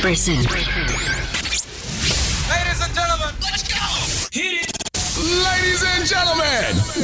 Present.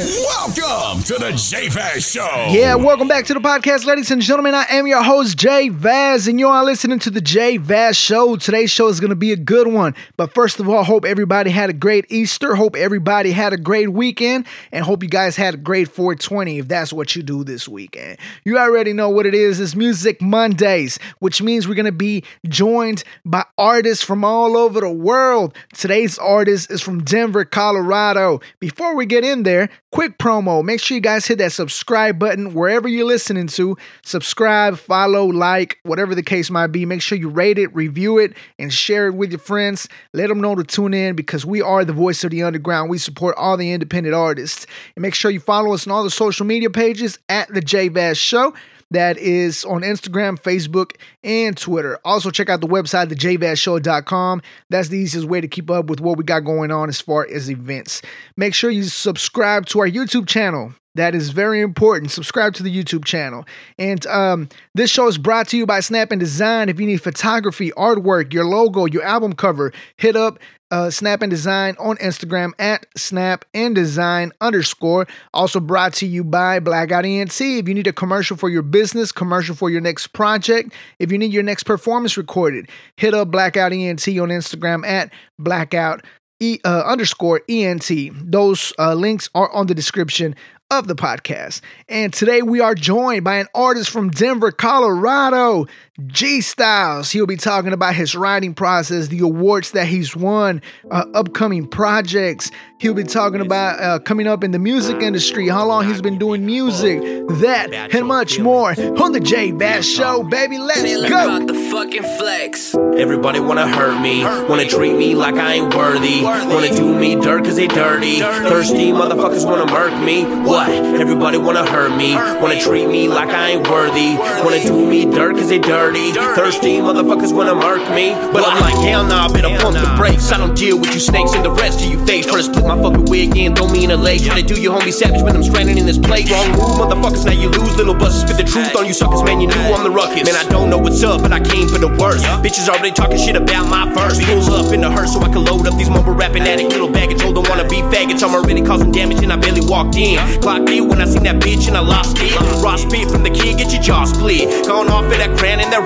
Welcome to the J Vaz Show. Yeah, welcome back to the podcast, ladies and gentlemen. I am your host, Jay Vaz, and you are listening to the Jay Vaz Show. Today's show is going to be a good one. But first of all, hope everybody had a great Easter. Hope everybody had a great weekend, and hope you guys had a great 420 if that's what you do this weekend. You already know what it is. It's Music Mondays, which means we're going to be joined by artists from all over the world. Today's artist is from Denver, Colorado. Before we get in there, quick promo. Make sure you guys hit that subscribe button wherever you're listening to. Subscribe, follow, like, whatever the case might be. Make sure you rate it, review it, and share it with your friends. Let them know to tune in because we are the voice of the underground. We support all the independent artists. And make sure you follow us on all the social media pages at the J Vaz Show. That is on Instagram, Facebook, and Twitter. Also, check out the website, thejvazshow.com. That's the easiest way to keep up with what we got going on as far as events. Make sure you subscribe to our YouTube channel. That is very important. Subscribe to the YouTube channel. And um, this show is brought to you by Snap and Design. If you need photography, artwork, your logo, your album cover, hit up uh, Snap and Design on Instagram at Snap and Design underscore. Also brought to you by Blackout ENT. If you need a commercial for your business, commercial for your next project, if you need your next performance recorded, hit up Blackout ENT on Instagram at Blackout E, uh, underscore ENT. Those uh, links are on the description of the podcast. And today we are joined by an artist from Denver, Colorado, G-Stylez. He'll be talking about his writing process, the awards that he's won, uh, upcoming projects. He'll be talking about uh, coming up in the music industry, how long he's been doing music, that and much more on the J Vaz Show, baby. Let's go. the fucking flex. Everybody wanna hurt me, wanna treat me like I ain't worthy, wanna do me dirt cause they dirty. Thirsty motherfuckers wanna murk me. What? Everybody wanna hurt me, wanna treat me like I ain't worthy, wanna do me dirt cause they dirty. Thirsty motherfuckers wanna murk me. But I'm like, hell nah, I better pump the brakes. I don't deal with you snakes and the rest of you face. Try to split my fucking wig and throw me in a lake. Try to do your homie savage when I'm stranded in this plate. Wrong move, motherfuckers, now you lose. Little buses spit the truth on you suckers, man. You knew I'm the ruckus. Man, I don't know what's up, but I came for the worst. Bitches already talking shit about my verse. Pull up in the hearse so I can load up these mumble rapping addict little baggage. Old don't wanna be faggots. I'm already causing damage and I barely walked in. Clocked in when I seen that bitch and I lost it. Raw spit from the kid, get your jaw split. Gone off of that crown and that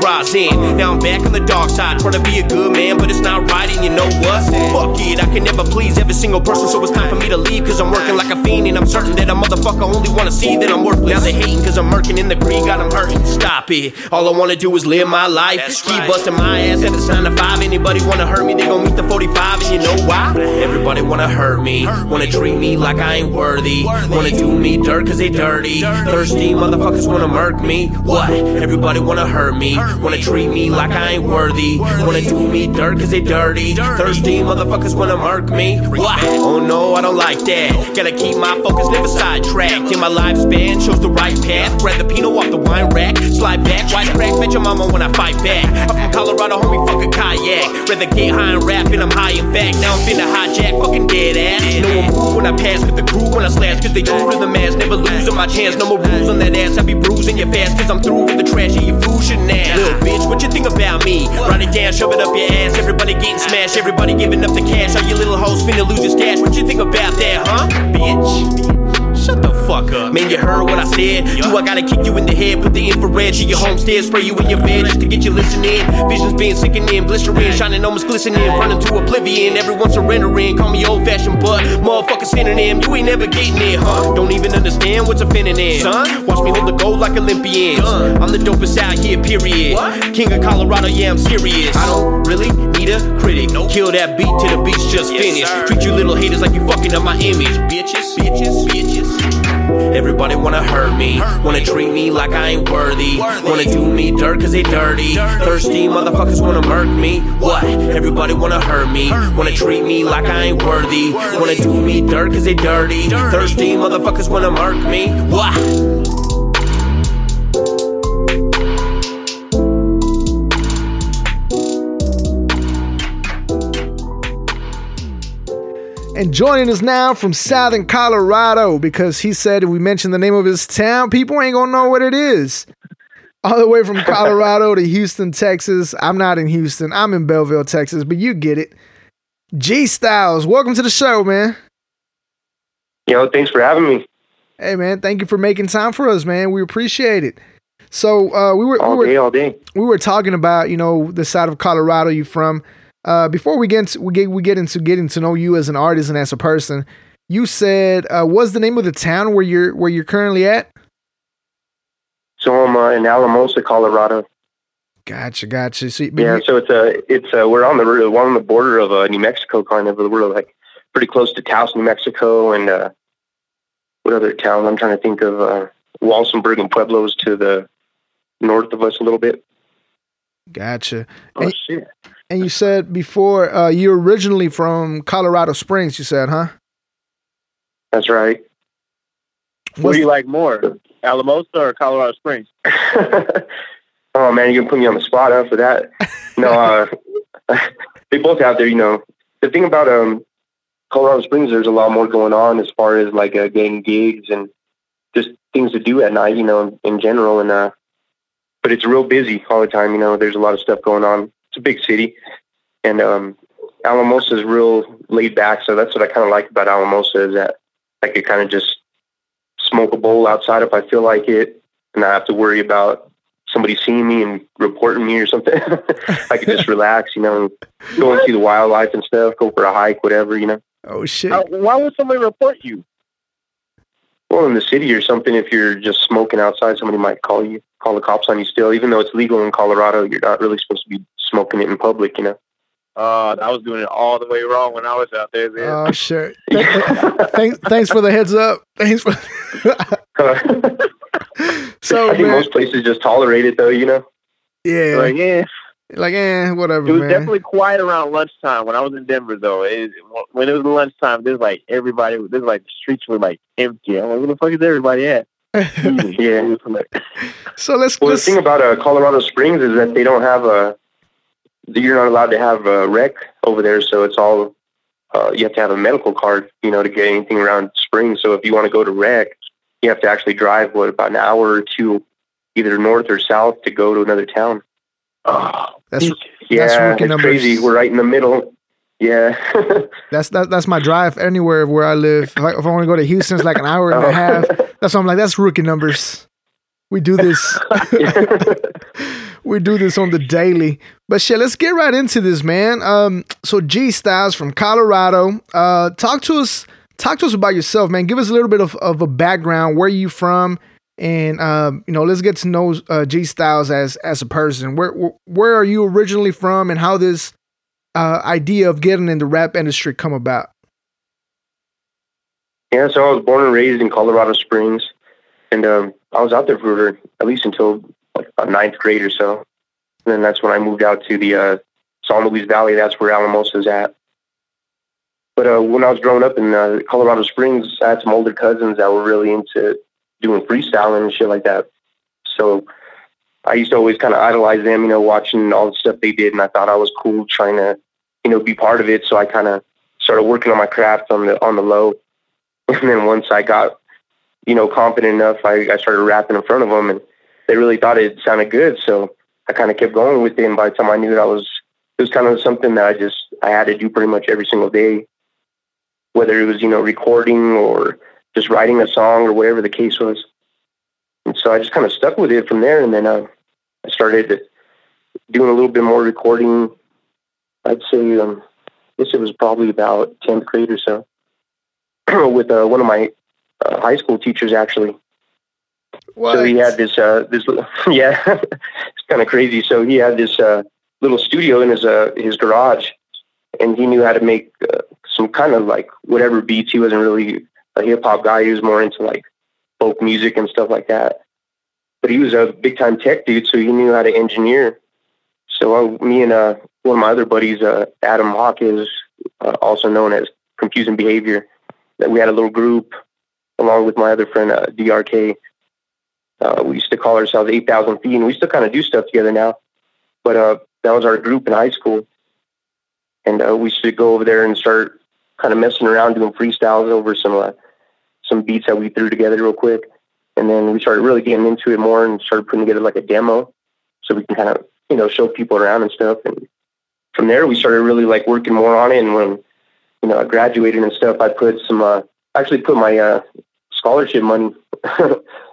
Now I'm back on the dark side, trying to be a good man, but it's not right. And you know what? Fuck it, I can never please every single person, so it's time for me to leave. Cause I'm working like a fiend, and I'm certain that a motherfucker only wanna see that I'm worthless. Now they hating cause I'm murking in the green, got them hurting. Stop it. All I wanna do is live my life. Keep busting my ass at the sign of five. Anybody wanna hurt me, they gon' meet the 45. And you know why? Everybody wanna hurt me, wanna treat me like I ain't worthy, wanna do me dirt cause they dirty. Thirsty motherfuckers wanna murk me. What? Everybody wanna hurt me, wanna treat me like I ain't worthy, wanna do me dirt cause they dirty. Thirsty motherfuckers wanna murk me. Oh no, I don't like that. Gotta keep my focus, never sidetracked. In my lifespan, chose the right path. Grab the Pinot off the wine rack, slide back, white crack, bet your mama when I fight back. I'm from Colorado, homie, fuck a kayak. Rather get high and rap, and I'm high in fact. Now I'm finna hijack, fucking dead ass. No one move when I pass with the crew when I slash, cause they true to the mass. Never losing my chance, no more rules on that ass. I be bruising your fast, cause I'm through with the trash and your food shouldn't. Little bitch, what you think about me? Write it down, shove it up your ass. Everybody getting smashed, everybody giving up the cash. All you little hoes finna lose your stash. What you think about that, huh? Bitch. Shut the fuck up. Man, you heard what I said. Do I gotta kick you in the head? Put the infrared to your homestead, spray you in your bed just to get you listening. Visions being sickening, blistering, shining almost glistening, running to oblivion. Everyone surrendering. Call me old fashioned, but motherfucker synonym. You ain't never getting it, huh? Don't even understand what's offending in. Son, watch me hold the gold like Olympians. I'm the dopest out here, period. King of Colorado, yeah, I'm serious. I don't really a critic. Kill that beat till the beat's just finished. Treat you little haters like you fucking up my image. Bitches, bitches, bitches. Everybody wanna hurt me, wanna treat me like I ain't worthy, wanna do me dirt cause they dirty. Thirsty motherfuckers wanna murk me. What? Everybody wanna hurt me, wanna treat me like I ain't worthy, wanna do me dirt cause they dirty. Thirsty motherfuckers wanna murk me. What? And joining us now from Southern Colorado because he said if we mention the name of his town, people ain't gonna know what it is. all the way from Colorado to Houston, Texas. I'm not in Houston. I'm in Bellville, Texas, but you get it. G-Stylez, welcome to the show, man. Yo, thanks for having me. Hey, man, thank you for making time for us, man. We appreciate it. So uh, we were All we were day, all day. we were talking about you know the side of Colorado you from. Uh, before we get into, we get we get into getting to know you as an artist and as a person, you said uh, what's the name of the town where you're where you're currently at? So I'm uh, in Alamosa, Colorado. Gotcha, gotcha. So, Yeah, you- so it's a it's uh, we're on the we're on the border of uh, New Mexico, kind of. We're like pretty close to Taos, New Mexico, and uh, what other town? I'm trying to think of. Uh, Walsenburg and Pueblos to the north of us a little bit. gotcha. Oh And- shit! And you said before uh, you're originally from Colorado Springs. You said, huh? That's right. What What's- do you like more, Alamosa or Colorado Springs? oh man, you're gonna put me on the spot huh, for that. No, uh, they both have their. You know, the thing about um Colorado Springs, there's a lot more going on as far as like uh, getting gigs and just things to do at night. You know, in, in general, and uh, but it's real busy all the time. You know, there's a lot of stuff going on. It's a big city, and um, Alamosa is real laid back. So that's what I kind of like about Alamosa is that I could kind of just smoke a bowl outside if I feel like it, and not have to worry about somebody seeing me and reporting me or something. I could just relax, you know, and go and see the wildlife and stuff, go for a hike, whatever, you know. Oh shit! How, why would somebody report you? Well, in the city or something, if you're just smoking outside, somebody might call you, call the cops on you still. Even though it's legal in Colorado, you're not really supposed to be smoking it in public, you know. Uh, I was doing it all the way wrong when I was out there. Man. Oh shit! Th- th- thanks, thanks for the heads up. Thanks for. so I think man, most places just tolerate it, though, you know. yeah, Like, yeah, like eh, whatever, it was man. definitely quiet around lunchtime when I was in Denver. Though, it, when it was lunchtime, there's like everybody. There's like the streets were like empty. I'm like, where the fuck is everybody at? Yeah. It was like- so let's Well, the let's thing about uh, Colorado Springs is that they don't have a. You're not allowed to have a rec over there, so it's all. Uh, you have to have a medical card, you know, to get anything around spring. So if you want to go to rec, you have to actually drive what about an hour or two, either north or south, to go to another town. oh, that's Yeah, rookie it's numbers. crazy. We're right in the middle. Yeah. that's that, that's my drive anywhere where I live. If I, if I want to go to Houston, it's like an hour and a half. That's why I'm like, that's rookie numbers. We do this. we do this on the daily. But shit, let's get right into this, man. Um, so G-Stylez from Colorado. Uh, talk to us. Talk to us about yourself, man. Give us a little bit of, of a background. Where you from? And um, you know, let's get to know uh, G-Stylez as as a person. Where where- where are you originally from, and how this uh, idea of getting in the rap industry come about? Yeah, so I was born and raised in Colorado Springs, and um, I was out there for at least until like about ninth grade or so. And then that's when I moved out to the uh, San Luis Valley. That's where Alamosa is at. But uh, when I was growing up in uh, Colorado Springs, I had some older cousins that were really into doing freestyling and shit like that. So I used to always kind of idolize them, you know, watching all the stuff they did, and I thought I was cool trying to, you know, be part of it. So I kind of started working on my craft on the on the low. And then once I got, you know, confident enough, I, I started rapping in front of them, and they really thought it sounded good. So I kind of kept going with it. And by the time I knew it, I was, it was kind of something that I just I had to do pretty much every single day, whether it was you know recording or just writing a song or whatever the case was. And so I just kind of stuck with it from there. And then uh, I started doing a little bit more recording. I'd say, um, I guess it was probably about tenth grade or so. with uh, one of my uh, high school teachers actually. So he had this uh, this yeah, it's kind of crazy. So he had this uh, little studio in his uh, his garage, and he knew how to make uh, some kind of like whatever beats. He wasn't really a hip hop guy. He was more into like folk music and stuff like that. But he was a big time tech dude, so he knew how to engineer. So uh, me and uh, one of my other buddies, uh, Adam Hawkins, uh, also known as Confusing Behavior, that we had a little group along with my other friend uh, DRK. Uh, we used to call ourselves 8,000 feet, and we still kind of do stuff together now. But uh, that was our group in high school. And uh, we used to go over there and start kind of messing around doing freestyles over some uh, some beats that we threw together real quick. And then we started really getting into it more and started putting together like a demo so we can kind of, you know, show people around and stuff. And from there, we started really like working more on it. And when, you know, I graduated and stuff, I put some, uh, actually put my uh, scholarship money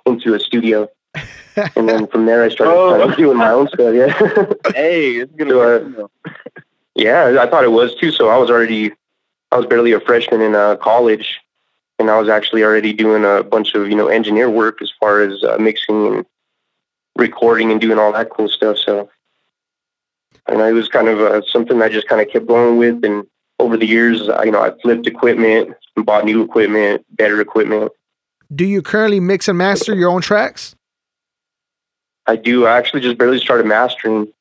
into a studio. and then from there, I started Oh. kind of doing my own stuff. Yeah. Hey, it's gonna So, uh, work. Yeah, I thought it was too. So I was already, I was barely a freshman in uh, college, and I was actually already doing a bunch of you know engineer work as far as uh, mixing and recording and doing all that cool stuff. So, and it was kind of uh, something I just kind of kept going with. And over the years, I, you know, I flipped equipment, bought new equipment, better equipment. Do you currently mix and master your own tracks? I do. I actually just barely started mastering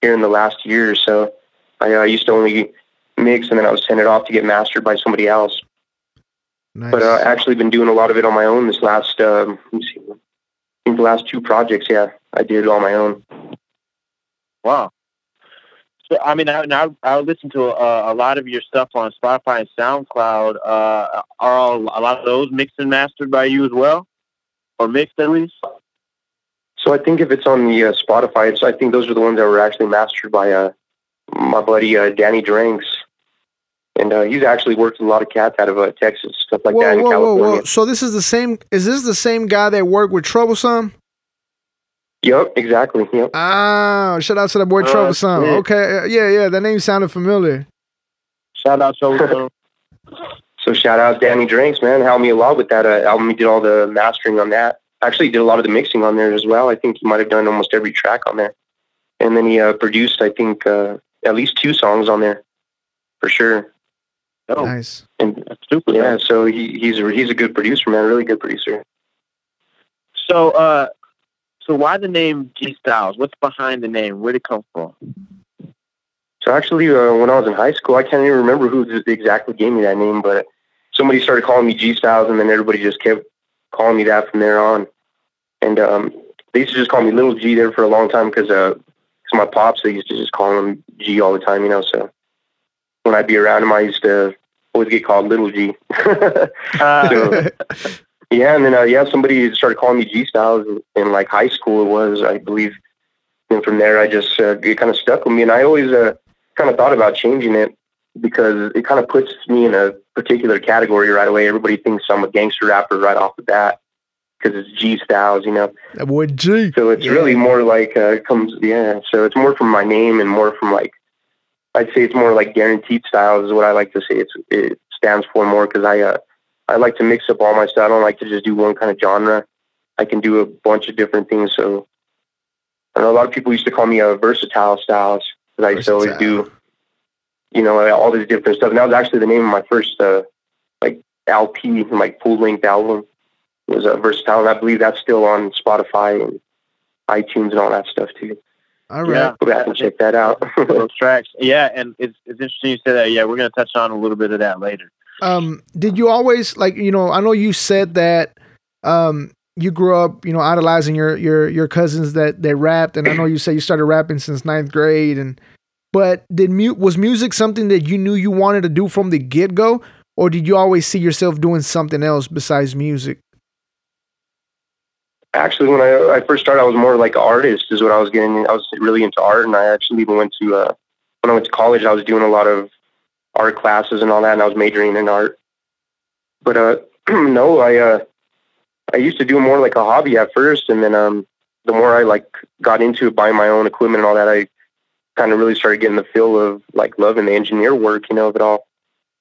here in the last year or so. I uh, used to only mix and then I would send it off to get mastered by somebody else. Nice. But uh, I actually been doing a lot of it on my own this last, um, let me see, I think the last two projects. Yeah, I did it on my own. Wow. So I mean, I, now I listen to uh, a lot of your stuff on Spotify and SoundCloud. Uh, are all, a lot of those mixed and mastered by you as well, or mixed at least? So I think if it's on the uh, Spotify, it's, I think those are the ones that were actually mastered by uh, my buddy uh, Danny Dranks. And uh, he's actually worked with a lot of cats out of uh, Texas, stuff like that in whoa, whoa, California. whoa! So this is the same? Is this the same guy that worked with Troublesome? Yep, exactly. Yep. Ah, shout out to that boy Oh, Troublesome. shit. Okay, uh, yeah, yeah, that name sounded familiar. Shout out to So shout out Danny Drinks, man. Helped me a lot with that uh, album. He did all the mastering on that. Actually, did a lot of the mixing on there as well. I think he might have done almost every track on there. And then he uh, produced, I think, uh, at least two songs on there, for sure. Oh, Nice. And super. yeah, so he, he's a, he's a good producer, man. Really good producer. So, uh, so why the name G-Stylez? What's behind the name? Where did it come from? So actually, uh, when I was in high school, I can't even remember who exactly gave me that name, but somebody started calling me G-Stylez, and then everybody just kept calling me that from there on. And um, they used to just call me Little G there for a long time because uh, 'cause my pops they used to just call him G all the time, you know. So when I'd be around him, I used to always get called Little G. Uh, So- Yeah, and then uh, yeah, somebody started calling me G-Stylez in, in like high school. It was, I believe, and from there, I just uh, it kind of stuck with me, and I always uh, kind of thought about changing it because it kind of puts me in a particular category right away. Everybody thinks I'm a gangster rapper right off the bat because it's G-Stylez, you know. that boy G. So it's Yeah. really more like uh, comes, yeah. So it's more from my name and more from like I'd say it's more like guaranteed styles is what I like to say. It's it stands for more because I uh, I like to mix up all my stuff. I don't like to just do one kind of genre. I can do a bunch of different things. So I know a lot of people used to call me a versatile styles because I used to always do you know all this different stuff. And that was actually the name of my first uh, like LP, like full length album was uh, versatile, and I believe that's still on Spotify and iTunes and all that stuff too. All right. yeah, Go back and check that out. those tracks. Yeah, and it's it's interesting you say that. Yeah, we're gonna touch on a little bit of that later. Um, did you always like you know? I know you said that um you grew up you know idolizing your your your cousins that that rapped, and I know you said you started rapping since ninth grade, and but did mu- was music something that you knew you wanted to do from the get go, or did you always see yourself doing something else besides music? actually, when I, I first started, I was more like an artist, is what I was getting. I was really into art, and I actually even went to uh, when I went to college. I was doing a lot of art classes and all that, and I was majoring in art. But uh, no, I uh, I used to do more like a hobby at first, and then um, the more I like got into it, buying my own equipment and all that, I kind of really started getting the feel of like loving the engineer work, you know, of it all,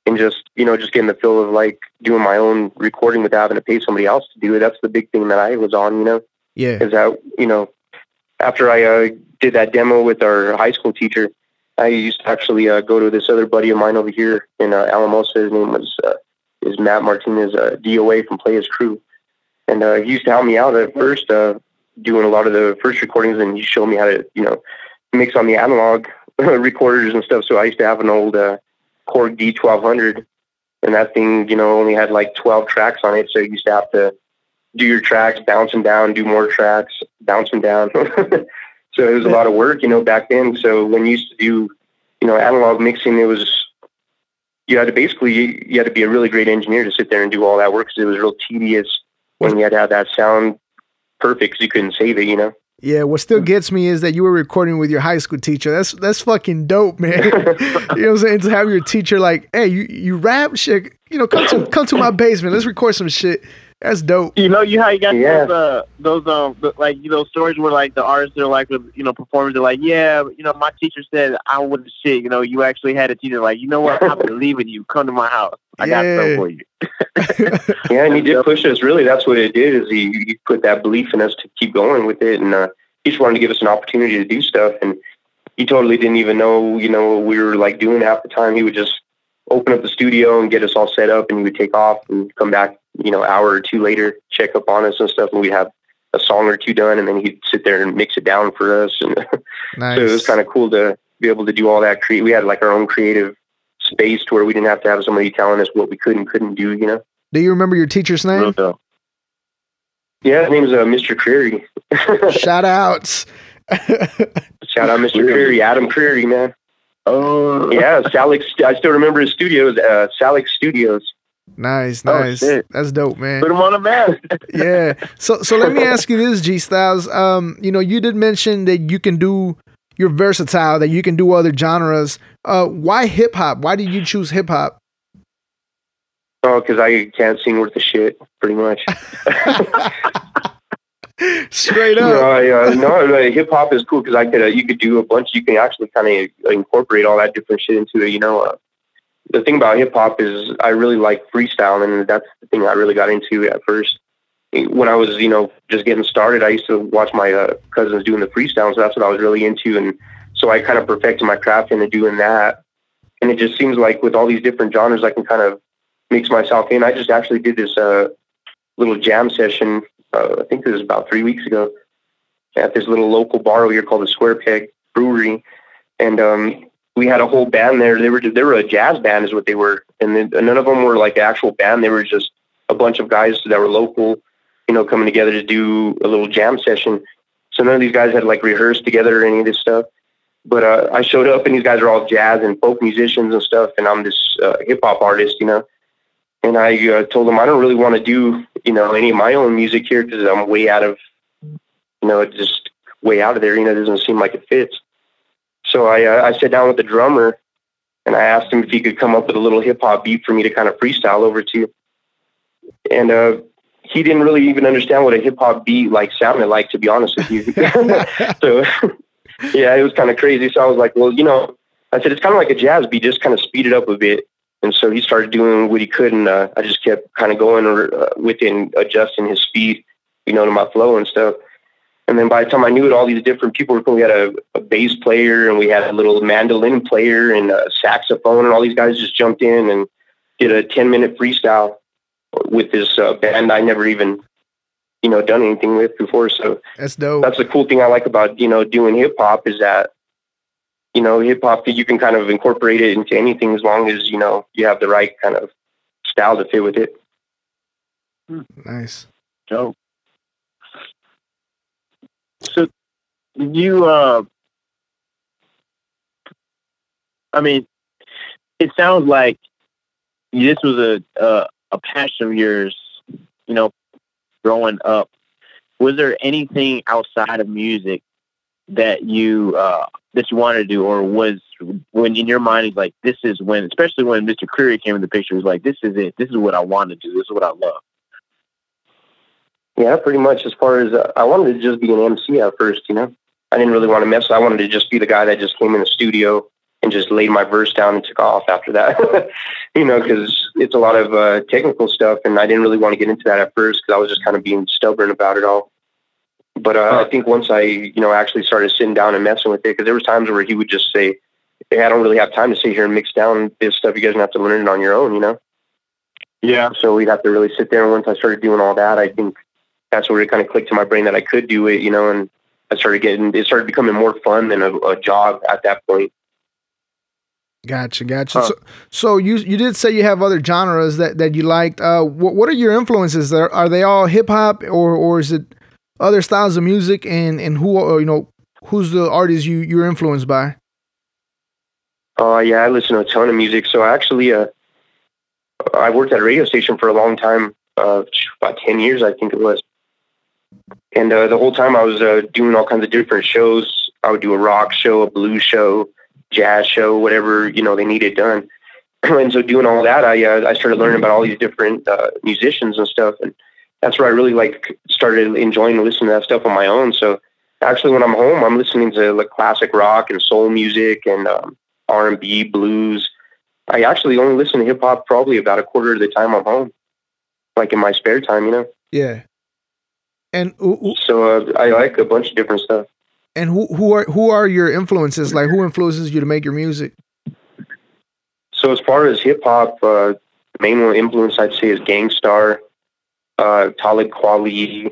and just you know just getting the feel of like doing my own recording without having to pay somebody else to do it. That's the big thing that I was on, you know Yeah. is that you know after I uh, did that demo with our high school teacher, I used to actually uh, go to this other buddy of mine over here in uh, Alamosa. His name was uh, is Matt Martinez, uh, DOA from Play His Crew, and uh, he used to help me out at first uh, doing a lot of the first recordings, and he showed me how to you know mix on the analog recorders and stuff. So I used to have an old uh, Korg D1200, and that thing you know only had like 12 tracks on it, so you used to have to do your tracks, bounce them down, do more tracks, bounce them down. so it was a lot of work, you know, back then. So when you used to do, you know, analog mixing, it was you had to basically you had to be a really great engineer to sit there and do all that work because it was real tedious when you had to have that sound perfect because you couldn't save it. You know. Yeah, what still gets me is that you were recording with your high school teacher. That's that's fucking dope, man. you know what I'm saying? To have your teacher like, hey, you, you rap shit, you know, come to come to my basement. Let's record some shit. That's dope. You know, you how you got Yeah. those, uh, those um, the- like you know, stories where like the artists are like, with, you know, performers are like, yeah, you know, my teacher said I wasn't shit. You know, you actually had a teacher like, you know what, I believe in you. Come to my house. I got Yeah. something for you. Yeah, and he did push us. Really, that's what it did. Is he, he put that belief in us to keep going with it, and uh, he just wanted to give us an opportunity to do stuff. And he totally didn't even know, you know, what we were like doing half the time. He would just open up the studio and get us all set up, and he would take off and come back, you know, hour or two later, check up on us and stuff, and we'd have a song or two done, and then he'd sit there and mix it down for us. And Nice. so it was kind of cool to be able to do all that. Create. We had like our own creative space to where we didn't have to have somebody telling us what we could and couldn't do. You know. Do you remember your teacher's name? dope. Yeah, his name's uh, Mr. Creary. Shout outs. Shout out Mr. Creary, Adam Creary, man. Oh, Yeah, Salix. I still remember his studios, uh, Salix Studios. Nice, Oh, nice. shit. That's dope, man. put him on the map. yeah. So so let me ask you this, G-Stylez. Um, you know, you did mention that you can do you're versatile, that you can do other genres. Uh, why hip hop? Why did you choose hip hop? Oh, because I can't sing worth a shit, pretty much. Straight up. I, uh, no, hip hop is cool because I could, uh, you could do a bunch. You can actually kind of incorporate all that different shit into it. You know, uh, the thing about hip hop is I really like freestyle, and that's the thing I really got into at first. When I was, you know, just getting started, I used to watch my uh, cousins doing the freestyle, so that's what I was really into, and so I kind of perfected my craft into doing that. And it just seems like with all these different genres, I can kind of mix myself in. I just actually did this uh, little jam session. Uh, I think it was about three weeks ago at this little local bar over here called the Square Peg Brewery, and um, we had a whole band there. They were they were a jazz band, is what they were, and then, none of them were like an actual band. They were just a bunch of guys that were local, you know, coming together to do a little jam session. So none of these guys had like rehearsed together or any of this stuff. But uh, I showed up, and these guys are all jazz and folk musicians and stuff, and I'm this uh, hip hop artist, you know. And I uh, told them I don't really want to do, you know, any of my own music here because I'm way out of, you know, just way out of there. You know, it doesn't seem like it fits. So I uh, I sat down with the drummer, and I asked him if he could come up with a little hip hop beat for me to kind of freestyle over to. And uh, he didn't really even understand what a hip hop beat like sounded like, to be honest with you. so yeah, it was kind of crazy. So I was like, well, you know, I said it's kind of like a jazz beat, just kind of speed it up a bit. And so he started doing what he could, and uh, I just kept kind of going uh, with it and adjusting his speed, you know, to my flow and stuff. And then by the time I knew it, all these different people were. Coming. We had a, a bass player, and we had a little mandolin player, and a saxophone, and all these guys just jumped in and did a ten minute freestyle with this uh, band I never even, you know, done anything with before. So That's dope. that's the cool thing I like about you know doing hip hop is that you know hip hop you can kind of incorporate it into anything as long as you know you have the right kind of style to fit with it. nice. Dope. So you uh I mean it sounds like this was a uh, a passion of yours, you know, growing up. Was there anything outside of music that you uh that you wanted to do or was when in your mind it's like this is when especially when Mr. Creary came in the picture was like this is it this is what I want to do this is what I love Yeah, pretty much. As far as uh, I wanted to just be an MC at first, you know, I didn't really want to mess. I wanted to just be the guy that just came in the studio and just laid my verse down and took off after that. you know, because it's a lot of uh, technical stuff, and I didn't really want to get into that at first because I was just kind of being stubborn about it all. But uh, I think once I, you know, actually started sitting down and messing with it, because there was times where he would just say, "Hey, I don't really have time to sit here and mix down this stuff. You guys have to learn it on your own," you know. yeah So we'd have to really sit there. And once I started doing all that, I think that's where it kind of clicked to my brain that I could do it, you know, and I started getting, it started becoming more fun than a, a job at that point. Gotcha, gotcha. Huh. So, so you you did say you have other genres that, that you liked. Uh, what what are your influences? There are they all hip hop or or is it other styles of music? And and who uh, you know who's the artist you you're influenced by? Uh, yeah, I listen to a ton of music. So I actually, uh, I worked at a radio station for a long time uh, about 10 years, I think it was. And uh, the whole time I was uh, doing all kinds of different shows. I would do a rock show, a blues show, jazz show, whatever, you know, they needed done. and so doing all that, I, uh, I started learning about all these different uh, musicians and stuff. And that's where I really like started enjoying listening to that stuff on my own. So actually when I'm home, I'm listening to like classic rock and soul music and um, R&B, blues. I actually only listen to hip hop probably about a quarter of the time I'm home, like in my spare time, you know. Yeah. And who, So uh, I like a bunch of different stuff. and who who are who are your influences? Like who influences you to make your music? So as far as hip hop, uh, the main one influence I'd say is Gang Starr, uh, Talib Kweli.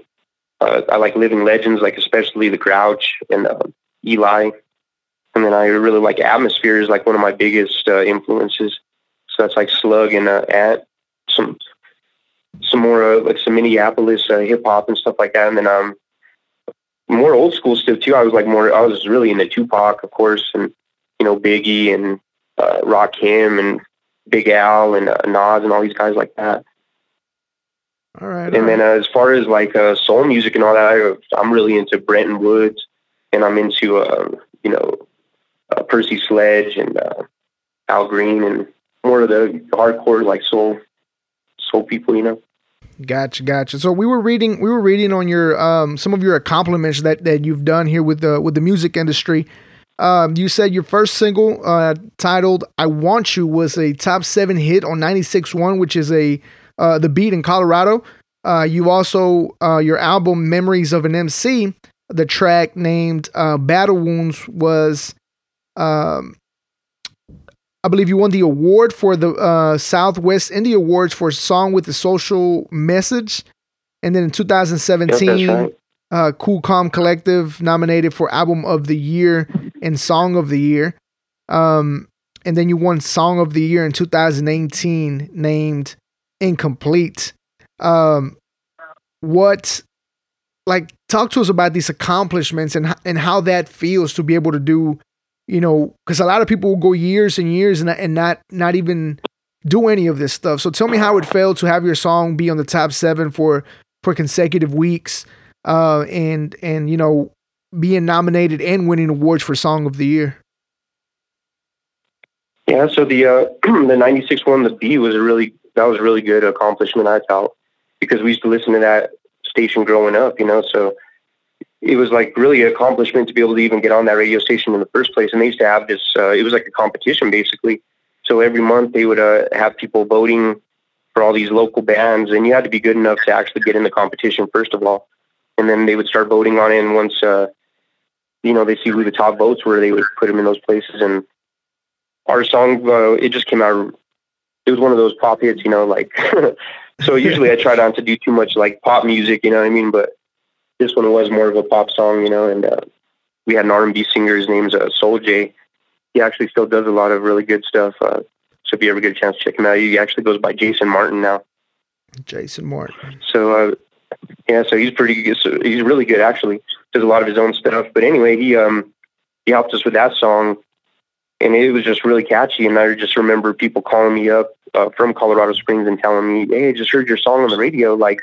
Uh, I like Living Legends, like especially the Grouch and uh, Eligh. And then I really like Atmosphere is like one of my biggest uh, influences. So that's like Slug and uh, Ant, some some more uh, like some Minneapolis uh, hip hop and stuff like that. And then um, more old school stuff too. I was like more. I was really into Tupac, of course, and you know Biggie and uh, Rakim and Big L and uh, Nas and all these guys like that. All right. And then uh, as far as like uh, soul music and all that, I, I'm really into Brenton Woods, and I'm into uh, you know uh, Percy Sledge and uh, Al Green and more of the hardcore like soul soul people, you know. Gotcha, gotcha. So we were reading, we were reading on your um, some of your accomplishments that that you've done here with the with the music industry. Um, you said your first single, uh, titled "I Want You," was a top seven hit on 96.1, which is a uh, the beat in Colorado. Uh, you also uh, your album "Memoirs of an Emcee," the track named uh, "Battle Wounds" was. Um, I believe you won the award for the uh, Southwest Indie Awards for Song with a Social Message. And then in 2017, that's right. uh, Cool Calm Collective nominated for Album of the Year and Song of the Year. Um, and then you won Song of the Year in 2018, named Incomplete. Um, what, like, talk to us about these accomplishments and and how that feels to be able to do, you know, because a lot of people will go years and years and and not not even do any of this stuff. So tell me how it felt to have your song be on the top seven for for consecutive weeks uh, and and you know being nominated and winning awards for Song of the Year. Yeah, so the uh, the '96 one, the B was a really that was a really good accomplishment. I felt because we used to listen to that station growing up, you know. So it was like really an accomplishment to be able to even get on that radio station in the first place. And they used to have this. Uh, it was like a competition basically. So every month they would uh, have people voting for all these local bands, and you had to be good enough to actually get in the competition first of all, and then they would start voting on it. And once uh, you know they see who the top votes were, they would put them in those places and our song uh, it just came out it was one of those pop hits you know like so usually i try not to do too much like pop music you know what i mean but this one was more of a pop song you know and uh, we had an r&b singer his name's uh, soul j he actually still does a lot of really good stuff uh, so if you ever get a chance to check him out he actually goes by jason martin now Jason Martin. so uh, yeah, so he's pretty good. So he's really good actually. Does a lot of his own stuff. But anyway, he um he helped us with that song, and it was just really catchy. And I just remember people calling me up uh, from Colorado Springs and telling me, "Hey, I just heard your song on the radio." Like,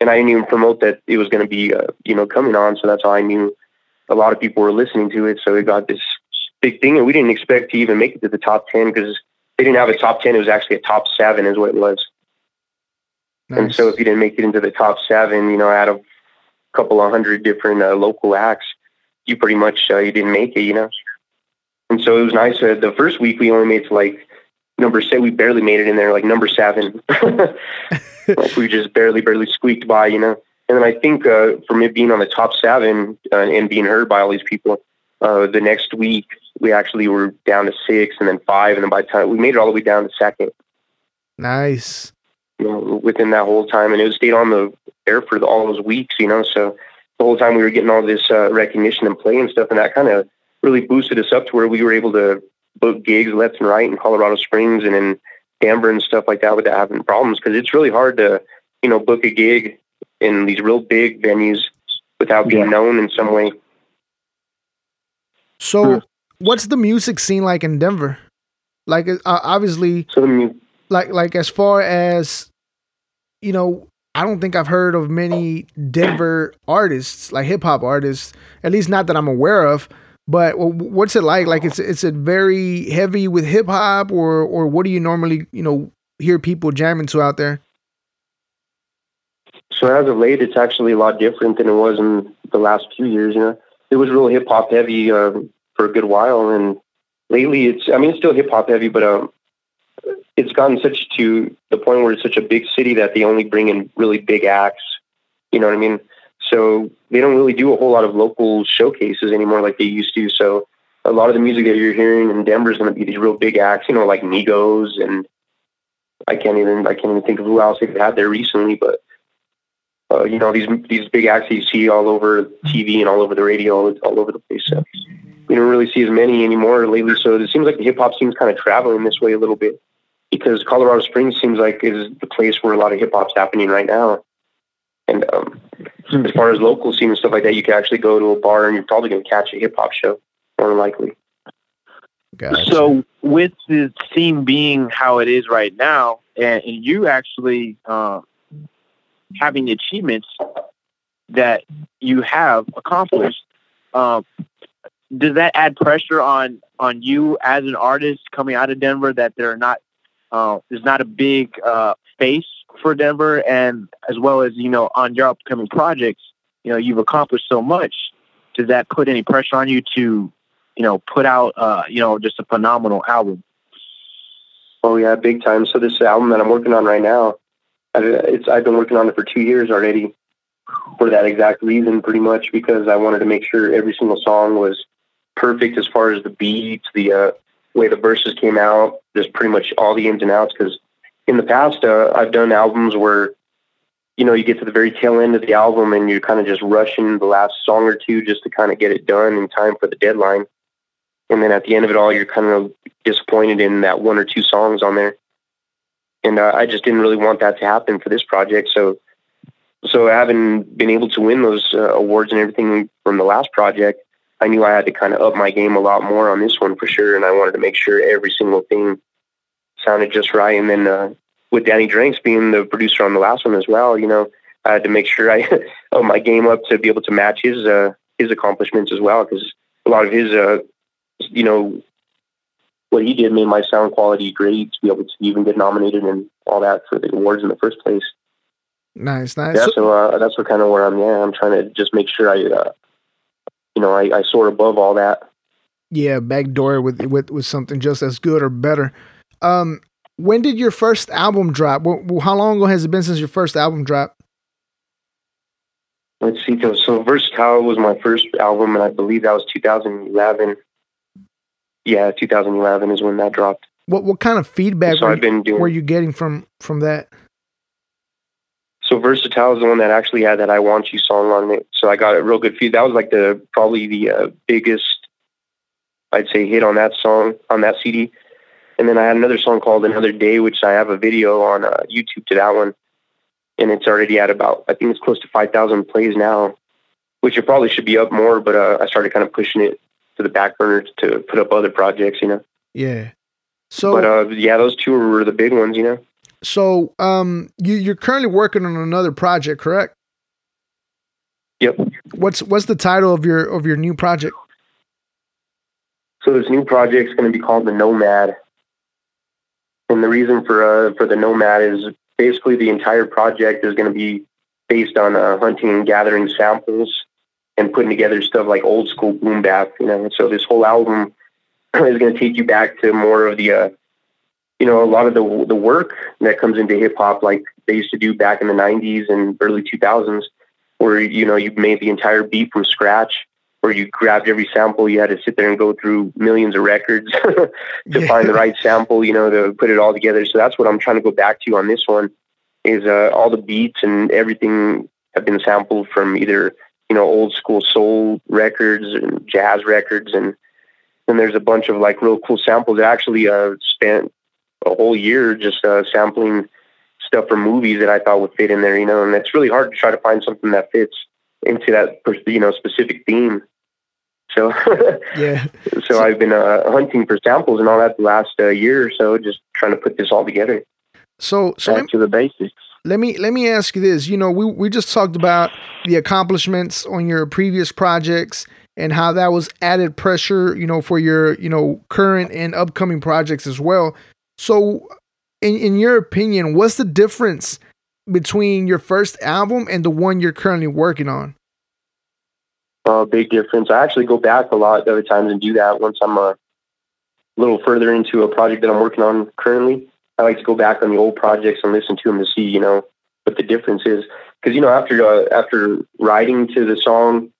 and I didn't even promote that it was going to be uh, you know coming on. So that's how I knew a lot of people were listening to it. So it got this big thing, and we didn't expect to even make it to the top ten because they didn't have a top ten. It was actually a top seven, is what it was. And so if you didn't make it into the top seven, you know, out of a couple of hundred different uh, local acts, you pretty much uh, you didn't make it, you know. And so it was nice. Uh, the first week we only made to like number seven. We barely made it in there, like number seven. like we just barely, barely squeaked by, you know. And then I think uh, from it being on the top seven uh, and being heard by all these people, uh, the next week we actually were down to six and then five, and then by the time we made it all the way down to second nice. you know, within that whole time, and it stayed on the air for the, all those weeks, you know. So the whole time we were getting all this uh, recognition and play and stuff, and that kind of really boosted us up to where we were able to book gigs left and right in Colorado Springs and in Denver and stuff like that without having problems. Because it's really hard to, you know, book a gig in these real big venues without being Yeah. known in some way. So, what's the music scene like in Denver? Like, uh, obviously, So the mu- like like as far as you know, I don't think I've heard of many Denver artists, like hip hop artists, at least not that I'm aware of. But what's it like? Like it's it's a very heavy with hip hop, or or what do you normally you know hear people jamming to out there? So as of late, it's actually a lot different than it was in the last few years. You know, it was real hip hop heavy uh, for a good while, and lately it's I mean it's still hip hop heavy, but um, it's gotten such to the point where it's such a big city that they only bring in really big acts. You know what I mean? So they don't really do a whole lot of local showcases anymore like they used to. So a lot of the music that you're hearing in Denver is going to be these real big acts, you know, like Migos and I can't even I can't even think of who else they've had there recently, but uh, you know these these big acts that you see all over TV and all over the radio, all over the place. So we don't really see as many anymore lately. So it seems like the hip hop scene's kind of traveling this way a little bit because Colorado Springs seems like is the place where a lot of hip hop's happening right now. And um, as far as local scene and stuff like that, you can actually go to a bar and you're probably going to catch a hip hop show more than likely. Gotcha. So with the scene being how it is right now, and, and you actually uh, having the achievements that you have accomplished, um, does that add pressure on on you as an artist coming out of Denver that there are not uh, there's not a big uh, face for Denver, and as well as you know on your upcoming projects, you know you've accomplished so much. Does that put any pressure on you to you know put out uh, you know just a phenomenal album? Oh yeah, big time. So this album that I'm working on right now, it's I've been working on it for two years already, for that exact reason, pretty much because I wanted to make sure every single song was perfect as far as the beats, the uh, way the verses came out, just pretty much all the ins and outs. Because in the past, uh, I've done albums where you know you get to the very tail end of the album and you're kind of just rushing the last song or two just to kind of get it done in time for the deadline. And then at the end of it all, you're kind of disappointed in that one or two songs on there. And uh, I just didn't really want that to happen for this project. So, so having been able to win those uh, awards and everything from the last project, I knew I had to kind of up my game a lot more on this one for sure. And I wanted to make sure every single thing sounded just right. And then uh, with Danny Drinks being the producer on the last one as well, you know, I had to make sure I up my game up to be able to match his uh, his accomplishments as well because a lot of his uh, you know, what he did made my sound quality great to be able to even get nominated and all that for the awards in the first place. Nice, nice. Yeah, So- so uh, that's what kind of where I'm. Yeah, I'm trying to just make sure I, uh, you know, I, I soar above all that. yeah, backdoor with with with something just as good or better. Um, when did your first album drop? How long ago has it been since your first album dropped? Let's see. So, so Versatile was my first album, and I believe that was 2011. Yeah, 2011 is when that dropped. What what kind of feedback so were, I've you, been doing. were you getting from from that? So Versatile is the one that actually had that "I Want You" song on it. So I got a real good feed. That was like the probably the uh, biggest, I'd say, hit on that song on that CD. And then I had another song called "Another Day," which I have a video on uh, YouTube to that one, and it's already at about I think it's close to five thousand plays now, which it probably should be up more. But uh, I started kind of pushing it to the back burner to put up other projects, you know. Yeah. So but uh, yeah, those two were the big ones, you know. so um, you you're currently working on another project, correct? Yep. What's what's the title of your of your new project? So this new project's going to be called the Nomad, and the reason for uh, for the Nomad is basically the entire project is going to be based on uh, hunting and gathering samples and putting together stuff like old school boom bap. You know, so this whole album is going to take you back to more of the, uh, you know, a lot of the the work that comes into hip hop, like they used to do back in the '90s and early 2000s, where you know you made the entire beat from scratch where you grabbed every sample, you had to sit there and go through millions of records to Yeah. find the right sample, you know, to put it all together. So that's what I'm trying to go back to on this one is uh, all the beats and everything have been sampled from either, you know, old school soul records and jazz records. And then there's a bunch of like real cool samples. I actually uh, spent a whole year just uh, sampling stuff from movies that I thought would fit in there, you know, and it's really hard to try to find something that fits into that, you know, specific theme. So, Yeah. so I've been uh, hunting for samples and all that the last uh, year or so, just trying to put this all together. So so Back to the basics. let me let me ask you this. You know, we we just talked about the accomplishments on your previous projects and how that was added pressure, you know, for your, you know, current and upcoming projects as well. So in in your opinion, what's the difference between your first album and the one you're currently working on? A big difference. I actually go back a lot of other times and do that once I'm a little further into a project that I'm working on currently. I like to go back on the old projects and listen to them to see, you know, what the difference is. Because you know, after uh, after writing to the song,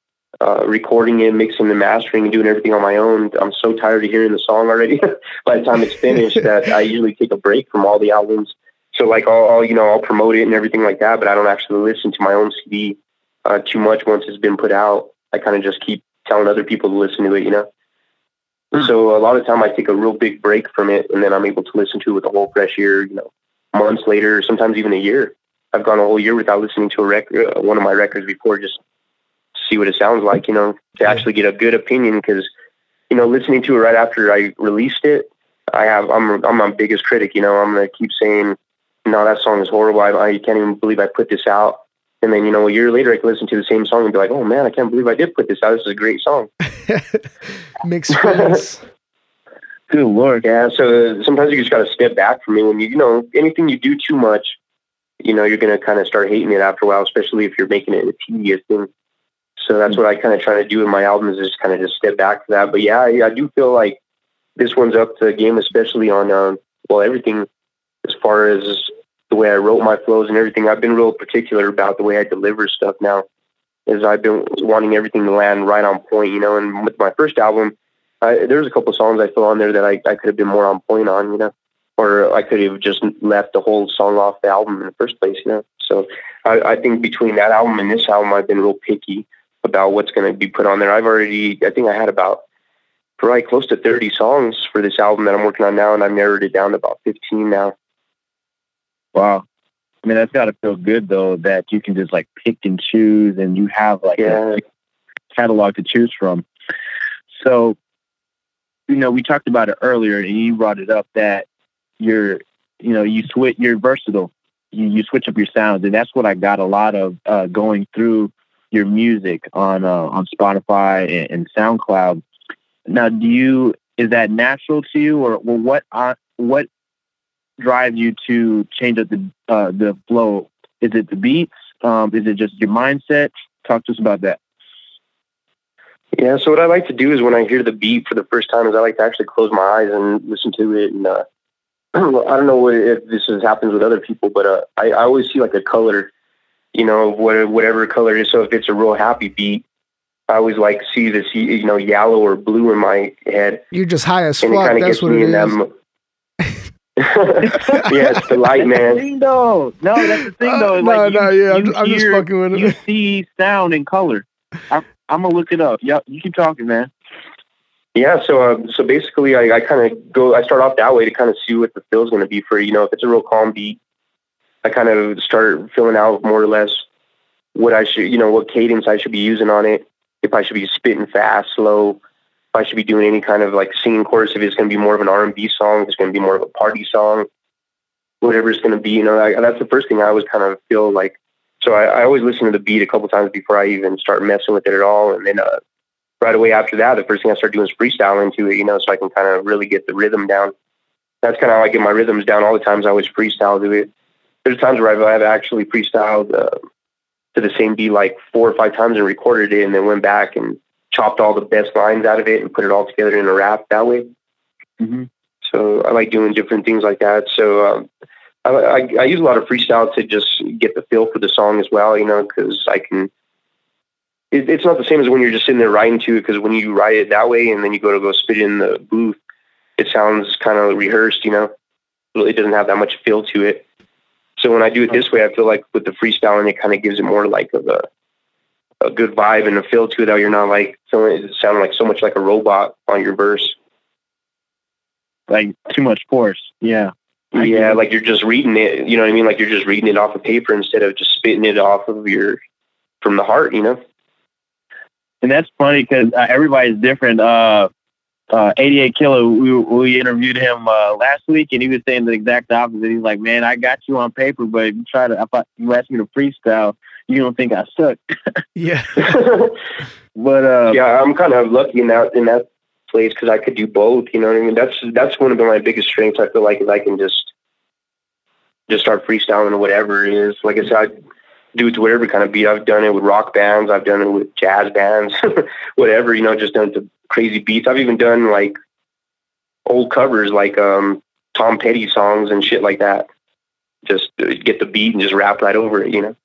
uh, recording it, mixing and mastering, and doing everything on my own, I'm so tired of hearing the song already. By the time it's finished, that I usually take a break from all the albums. So like, I'll, I'll you know, I'll promote it and everything like that, but I don't actually listen to my own CD uh, too much once it's been put out. I kind of just keep telling other people to listen to it, you know. So a lot of time I take a real big break from it, and then I'm able to listen to it with a whole fresh ear. You know, months later, sometimes even a year. I've gone a whole year without listening to a record, uh, one of my records before, just to see what it sounds like. You know, to actually get a good opinion because, you know, listening to it right after I released it, I have I'm I'm my biggest critic. You know, I'm gonna keep saying, no, that song is horrible. I, I can't even believe I put this out. And then, you know, a year later, I can listen to the same song and be like, oh man, I can't believe I did put this out. This is a great song. Mixed feelings. Good lord. Yeah. So sometimes you just got to step back from it when you, you know, anything you do too much, you know, you're going to kind of start hating it after a while, especially if you're making it a tedious thing. So that's what I kind of try to do in my albums is just kind of just step back for that. But yeah, I, I do feel like this one's up to the game, especially on, um, well, everything as far as the way I wrote my flows and everything. I've been real particular about the way I deliver stuff now, as I've been wanting everything to land right on point, you know. And with my first album, I, there's a couple songs I feel on there that I, I could have been more on point on, you know, or I could have just left the whole song off the album in the first place, you know. So I, I think between that album and this album, I've been real picky about what's going to be put on there. I've already, I think I had about probably close to 30 songs for this album that I'm working on now, and I've narrowed it down to about 15 now. Wow. I mean, that's got to feel good though that you can just like pick and choose, and you have like Yeah. a catalog to choose from. So, you know, we talked about it earlier, and you brought it up that you're, you know, you switch, you're versatile. You you switch up your sounds, and that's what I got a lot of uh, going through your music on uh, on Spotify and, and SoundCloud. Now, do you is that natural to you, or well, what uh, what drives you to change up the uh, the flow? Is it the beats? Um, is it just your mindset? Talk to us about that. Yeah, so what I like to do is when I hear the beat for the first time is I like to actually close my eyes and listen to it. And uh, I don't know what, if this is, happens with other people, but uh, I, I always see like a color, you know, what, whatever color it is. So if it's a real happy beat, I always like see this, you know, yellow or blue in my head. You're just high as And it fuck. kind of That's gets what me it in that. Is. mo- yeah, it's the light, That's the man. thing, though. No, that's the thing, though. Uh, Like, no, you, no, yeah, I'm, you I'm just fucking with You it. see sound and color. I'm, I'm gonna look it up. Yep, you keep talking, man. Yeah, so uh, so basically, I, I kind of go. I start off that way to kind of see what the feel's going to be for you know if it's a real calm beat. I kind of start filling out more or less what I should you know what cadence I should be using on it. If I should be spitting fast, slow. If I should be doing any kind of like singing chorus. If it's going to be more of an R and B song, if it's going to be more of a party song. Whatever it's going to be, you know, I, that's the first thing I always kind of feel like. So I, I always listen to the beat a couple times before I even start messing with it at all, and then uh, right away after that, the first thing I start doing is freestyle into it, you know, so I can kind of really get the rhythm down. That's kind of how I get my rhythms down. All the times I always freestyle to it. There's times where I've, I've actually freestyled uh, to the same beat like four or five times and recorded it, and then went back and chopped all the best lines out of it and put it all together in a rap that way. Mm-hmm. So I like doing different things like that. So um, I, I, I use a lot of freestyle to just get the feel for the song as well, you know, because I can. It, it's not the same as when you're just sitting there writing to it. Because when you write it that way and then you go to go spit it in the booth, it sounds kind of rehearsed, you know. It doesn't have that much feel to it. So when I do it this way, I feel like with the freestyling, it kind of gives it more like of a a good vibe and a feel to it. that you're not like feeling it sounding like so much like a robot on your verse. Like too much force. Yeah. Yeah, like you're just reading it. You know what I mean? Like you're just reading it off of paper instead of just spitting it off of your from the heart. You know? and that's funny because uh, everybody's different. Uh, uh, 88 Killer, we we interviewed him uh, last week, and he was saying the exact opposite. He's like, "Man, I got you on paper, but if you try to, if I, you ask me to freestyle, you don't think I suck." Yeah. But uh, yeah, I'm kind of lucky in that in that place because I could do both. You know what I mean? That's that's one of my biggest strengths. I feel like is I can just just start freestyling or whatever it is. Like I said, I do it to whatever kind of beat. I've done it with rock bands. I've done it with jazz bands, whatever. You know, just done it to crazy beats. I've even done like old covers, like um, Tom Petty songs and shit like that. Just uh, get the beat and just rap right over it. You know.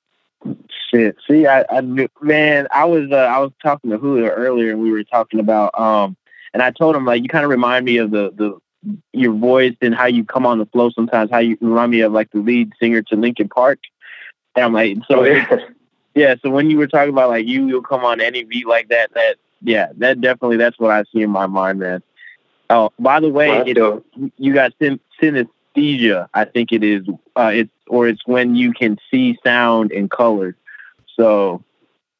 Shit. See, I, I knew, man, I was uh, I was talking to Julio earlier, and we were talking about um, and I told him like you kind of remind me of the the your voice and how you come on the flow sometimes. How you remind me of like the lead singer to Linkin Park. And I'm like, so Oh, yeah. yeah. So when you were talking about like you, you'll come on any beat like that. That yeah, that definitely that's what I see in my mind, man. Oh, by the way, it, dope. you got syn- synesthesia. I think it is. Uh, it's or it's when you can see sound and color. So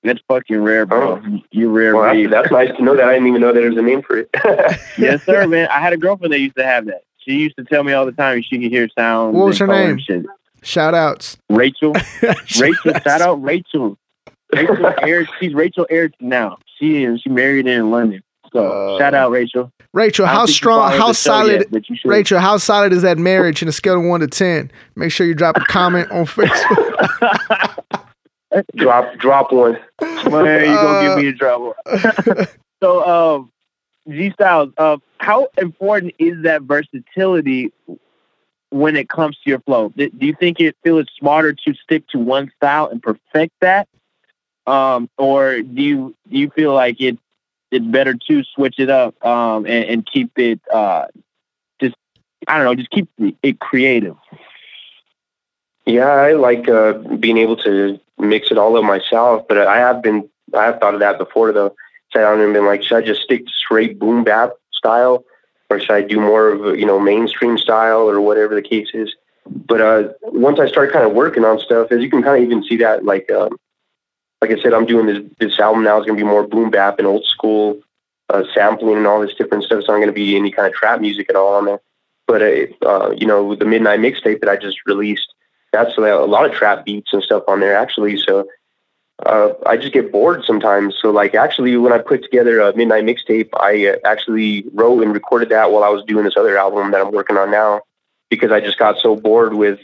that's fucking rare, bro. You're rare. Well, breed. that's, that's nice to know that. I didn't even know that there was a name for it. yes, sir, man. I had a girlfriend that used to have that. She used to tell me all the time she could hear sound. What was her name? Shit. Shout outs. Rachel. Rachel. shout out Rachel. Rachel Air, she's Rachel Ayrton now. She is. She married in London. So Uh, shout out Rachel. Rachel, how strong, how solid, yet, but you should. Rachel, how solid is that marriage in a scale of one to ten? Make sure you drop a comment on Facebook. drop, drop one. Man, you gonna give me in trouble. so, um, G-Stylez, uh, how important is that versatility when it comes to your flow? Do you think it feel it's smarter to stick to one style and perfect that, um, or do you do you feel like it it's better to switch it up um, and, and keep it uh, just I don't know, just keep it creative? Yeah, I like uh, being able to mix it all up myself, but I have been, I have thought of that before though. Sat down and been like, should I just stick to straight boom bap style, or should I do more of you know mainstream style or whatever the case is? But uh, once I start kind of working on stuff, as you can kind of even see that, like, um, like I said, I'm doing this this album now is going to be more boom bap and old school uh, sampling and all this different stuff. I'm going to be any kind of trap music at all on there. But uh, uh, you know, the midnight mixtape that I just released, that's a lot of trap beats and stuff on there actually. So uh, I just get bored sometimes. So like actually, when I put together a midnight mixtape, I uh, actually wrote and recorded that while I was doing this other album that I'm working on now, because I just got so bored with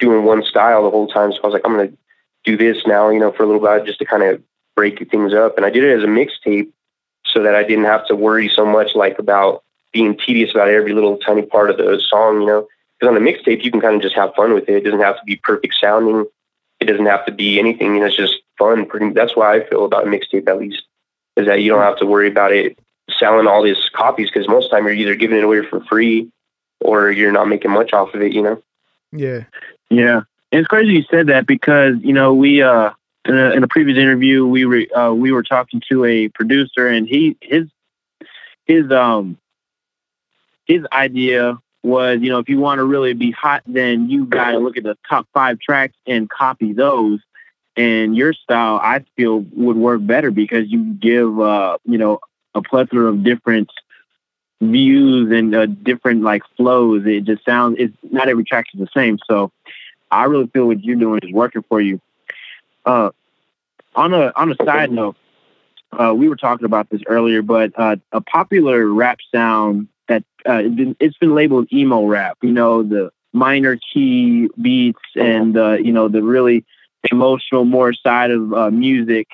doing one style the whole time. So I was like, I'm gonna do this now, you know, for a little bit just to kind of break things up. And I did it as a mixtape so that I didn't have to worry so much like about being tedious about every little tiny part of the song, you know. Because on a mixtape, you can kind of just have fun with it. It doesn't have to be perfect sounding. It doesn't have to be anything. You know, it's just fun. Pretty. That's why I feel about a mixtape at least is that you don't have to worry about it selling all these copies because most of the time you're either giving it away for free or you're not making much off of it. You know. yeah. Yeah, and it's crazy you said that because you know we uh in a, in a previous interview we were uh, we were talking to a producer and he his his um his idea was you know if you want to really be hot then you got to look at the top five tracks and copy those. And your style I feel would work better because you give uh you know a plethora of different views and uh, different like flows. It just sounds it's not every track is the same. So I really feel what you're doing is working for you. Uh, on a on a side note, uh, we were talking about this earlier, but uh, a popular rap sound that uh, it's been, labeled emo rap. You know, the minor key beats and you know the really emotional, more side of uh, music,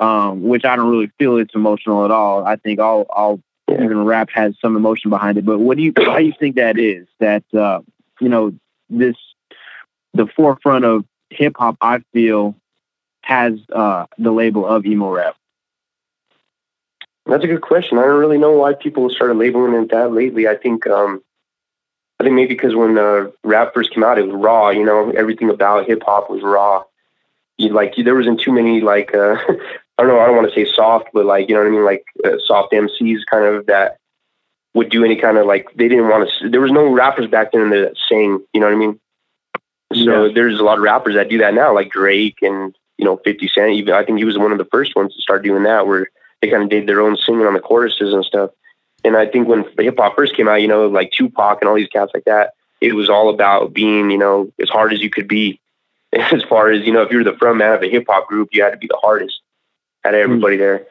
um, which I don't really feel it's emotional at all. I think all all even rap has some emotion behind it. But what do you why do you think that is? That uh, you know this the forefront of hip hop, I feel, has uh, the label of emo rap. That's a good question. I don't really know why people started labeling it that lately. I think, um, I think maybe because when uh, rap first came out, it was raw. You know, everything about hip hop was raw. You like there wasn't too many like uh, I don't know. I don't want to say soft, but like you know what I mean, like uh, soft MCs kind of that would do any kind of like they didn't want to. There was no rappers back then that sang. You know what I mean? So Yeah. there's a lot of rappers that do that now, like Drake and you know 50 Cent. Even I think he was one of the first ones to start doing that, where they kind of did their own singing on the choruses and stuff. And I think when hip hop first came out, you know, like Tupac and all these cats like that, it was all about being, you know, as hard as you could be. As far as, you know, if you were the front man of a hip hop group, you had to be the hardest out of everybody mm. there.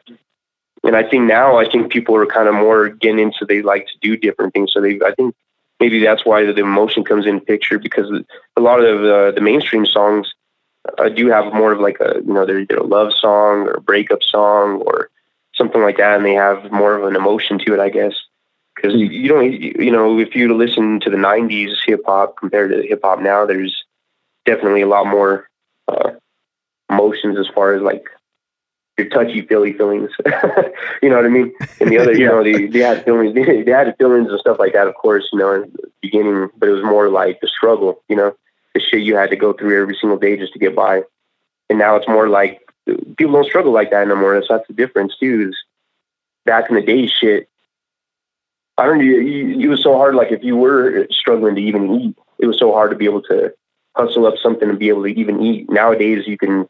And I think now, I think people are kind of more getting into, they like to do different things. So they, I think maybe that's why the emotion comes in picture because a lot of the, the mainstream songs uh, do have more of like a, you know, they're either a love song or a breakup song or something like that. And they have more of an emotion to it, I guess because you, you don't you know if you listen to the 90s hip hop compared to hip hop now there's definitely a lot more uh, emotions as far as like your touchy feely feelings you know what i mean and the other you know they, they had feelings they, they had feelings and stuff like that of course you know in the beginning but it was more like the struggle you know the shit you had to go through every single day just to get by and now it's more like people don't struggle like that no anymore so that's the difference too is back in the day shit I don't know. It was so hard. Like if you were struggling to even eat, it was so hard to be able to hustle up something and be able to even eat. Nowadays, you can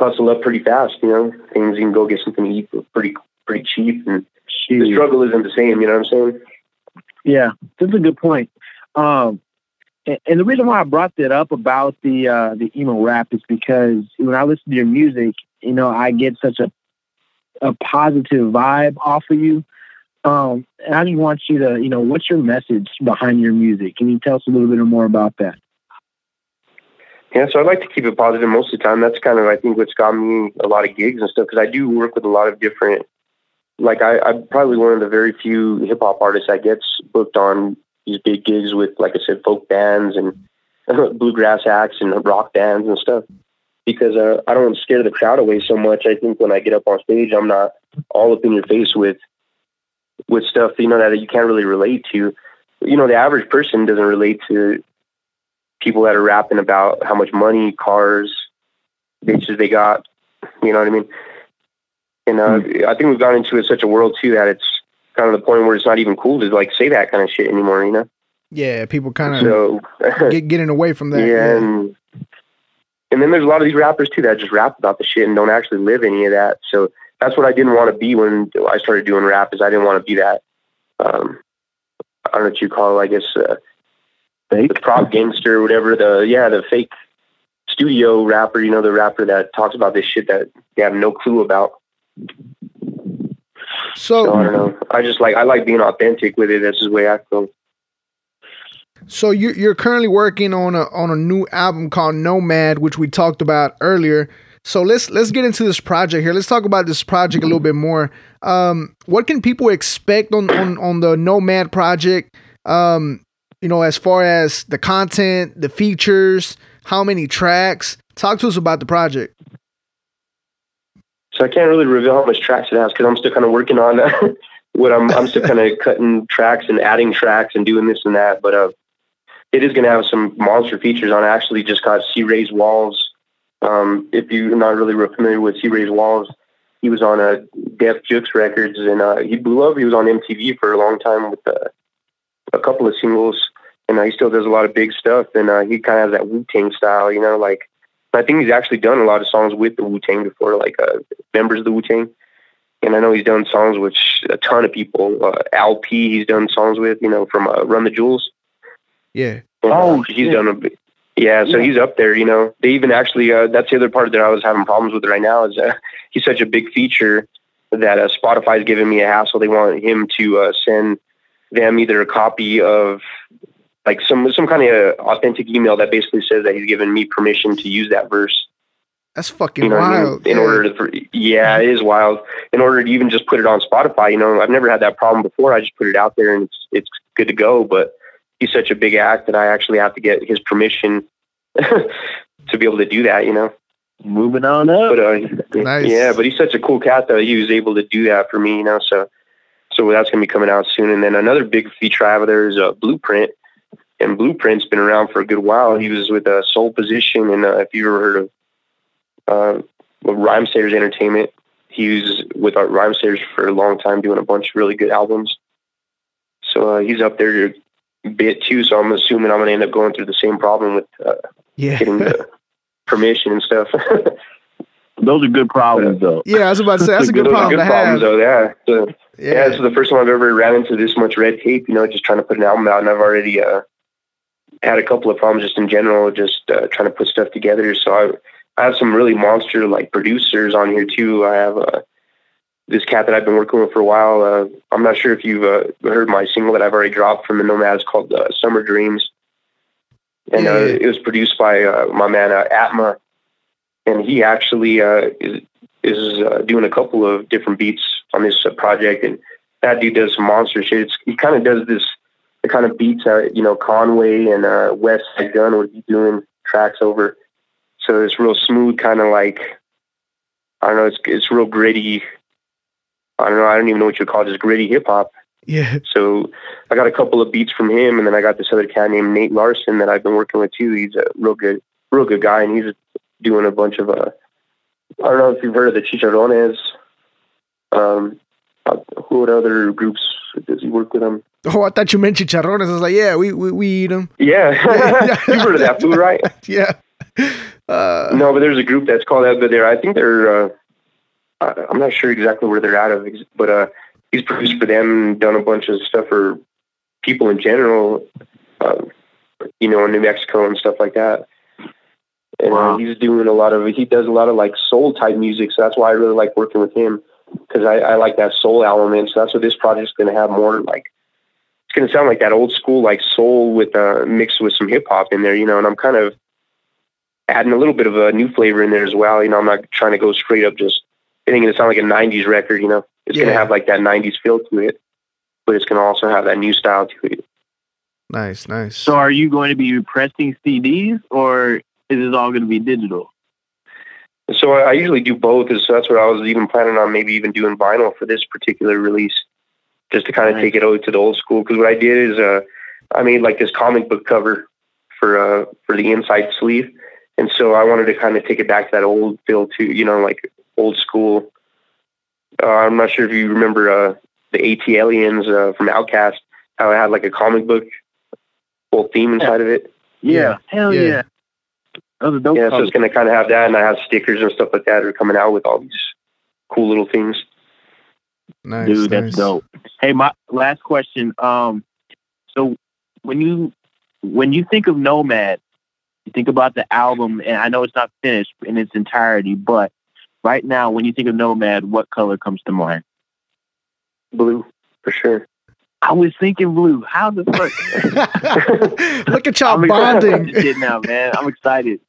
hustle up pretty fast. You know, things you can go get something to eat for pretty pretty cheap, and Jeez. the struggle isn't the same. You know what I'm saying? Yeah, that's a good point. Um, and the reason why I brought that up about the uh, the emo rap is because when I listen to your music, you know, I get such a a positive vibe off of you um, and I just want you to, you know, what's your message behind your music? Can you tell us a little bit more about that? Yeah, so I like to keep it positive most of the time. That's kind of, I think, what's got me a lot of gigs and stuff because I do work with a lot of different, like, I, I'm probably one of the very few hip hop artists that gets booked on these big gigs with, like I said, folk bands and bluegrass acts and rock bands and stuff because uh, I don't scare the crowd away so much. I think when I get up on stage, I'm not all up in your face with with stuff you know that you can't really relate to. You know, the average person doesn't relate to people that are rapping about how much money, cars, bitches they got. You know what I mean? And uh, mm. I think we've gone into such a world too that it's kind of the point where it's not even cool to like say that kind of shit anymore. You know? Yeah, people kind of so, get, getting away from that. Yeah, yeah. And, and then there's a lot of these rappers too that just rap about the shit and don't actually live any of that. So that's what I didn't want to be when I started doing rap. Is I didn't want to be that. Um, I don't know what you call it. I guess uh, the prop gangster, or whatever. The yeah, the fake studio rapper. You know, the rapper that talks about this shit that they have no clue about. So, so I don't know. I just like I like being authentic with it. That's the way I feel. So you, you're currently working on a on a new album called Nomad, which we talked about earlier. So let's let's get into this project here. Let's talk about this project a little bit more. Um, what can people expect on on, on the Nomad project? Um, you know, as far as the content, the features, how many tracks. Talk to us about the project. So I can't really reveal how much tracks it has because I'm still kind of working on what I'm. I'm still kind of cutting tracks and adding tracks and doing this and that. But uh, it is going to have some monster features on. It. I actually just got C-Rayz Walz um, if you're not really familiar with C-Rayz Walz, he was on a Def Jux Records, and uh, he blew up. He was on MTV for a long time with uh, a couple of singles, and uh, he still does a lot of big stuff. And uh, he kind of has that Wu Tang style, you know. Like I think he's actually done a lot of songs with the Wu Tang before, like uh, members of the Wu Tang. And I know he's done songs with a ton of people. Uh, El-P He's done songs with, you know, from uh, Run the Jewels. Yeah. And, oh, he's shit. done a yeah, so yeah. he's up there. You know, they even actually uh, that's the other part that I was having problems with right now is uh, he's such a big feature that uh, Spotify's giving me a hassle. They want him to uh, send them either a copy of like some some kind of authentic email that basically says that he's given me permission to use that verse. That's fucking you know wild. I mean? In yeah. order to, yeah, it is wild. In order to even just put it on Spotify, you know, I've never had that problem before. I just put it out there and it's it's good to go. But he's such a big act that I actually have to get his permission to be able to do that, you know. Moving on up. But, uh, nice. Yeah, but he's such a cool cat that he was able to do that for me, you know. So, so that's gonna be coming out soon. And then another big feature I have there is a uh, Blueprint, and Blueprint's been around for a good while. He was with a uh, Soul Position, and uh, if you've ever heard of uh, Rhymesayers Entertainment, he was with our Rhymesayers for a long time, doing a bunch of really good albums. So uh, he's up there a bit too. So I'm assuming I'm going to end up going through the same problem with uh, yeah. getting the permission and stuff. those are good problems, though. Yeah, I was about to say that's a good Those are problem good to problems, have. though. Yeah. So, yeah. Yeah. this is the first time I've ever ran into this much red tape. You know, just trying to put an album out, and I've already uh, had a couple of problems just in general, just uh, trying to put stuff together. So I, I have some really monster like producers on here too. I have uh, this cat that I've been working with for a while. Uh, I'm not sure if you've uh, heard my single that I've already dropped from the Nomads called uh, "Summer Dreams," and uh, Yeah. it was produced by uh, my man uh, Atma, and he actually uh, is is uh, doing a couple of different beats on this uh, project, and that dude does some monster shit. It's, he kind of does this the kind of beats that you know Conway and uh, West Side Gun would be doing tracks over. So it's real smooth, kind of like I don't know. It's it's real gritty. I don't know. I don't even know what you would call it. Just gritty hip hop. Yeah. So I got a couple of beats from him, and then I got this other cat named Nate Larson that I've been working with too. He's a real good, real good guy, and he's doing a bunch of uh, I don't know if you've heard of the Chicharrones. Um, uh, who what other groups does he work with them? Oh, I thought you mentioned chicharrones. I was like, yeah, we we, we eat them. Yeah, you've heard of that food, right? Yeah. Uh, No, but there's a group that's called that. But they're, I think they're. Uh, I- I'm not sure exactly where they're out of, but uh, he's produced for them, and done a bunch of stuff for people in general. Uh, you know, in New Mexico and stuff like that. And Wow. uh, he's doing a lot of. He does a lot of like soul type music, so that's why I really like working with him because I, I like that soul element. So that's what this project's going to have more like. It's going to sound like that old school like soul with uh, mixed with some hip hop in there, you know. And I'm kind of adding a little bit of a new flavor in there as well. You know, I'm not trying to go straight up just getting it to sound like a '90s record. You know, it's going to have like that '90s feel to it, but it's going to also have that new style to it. nice, nice. So, are you going to be pressing CDs, or is it all going to be digital? So I I usually do both. So that's what I was even planning on, maybe even doing vinyl for this particular release, just to kind of Nice. take it over to the old school. Because what I did is, uh, I made like this comic book cover for uh, for the inside sleeve, and so I wanted to kind of take it back to that old feel too. You know, like old school. Uh, I'm not sure if you remember uh, the ATLiens uh, from OutKast, how it had like a comic book whole theme inside of it. Yeah. Hell Yeah. yeah. Those are dope. Yeah, so it's going to kind of have that, and I have stickers and stuff like that that are coming out with all these cool little things. Nice, Dude, that's dope. Hey, my last question. Um, so when you when you think of Nomad, you think about the album, and I know it's not finished in its entirety, but right now, when you think of Nomad, what color comes to mind? Blue, for sure. I was thinking blue. How the fuck? Look at y'all I'm excited about bonding. now, man. I'm excited.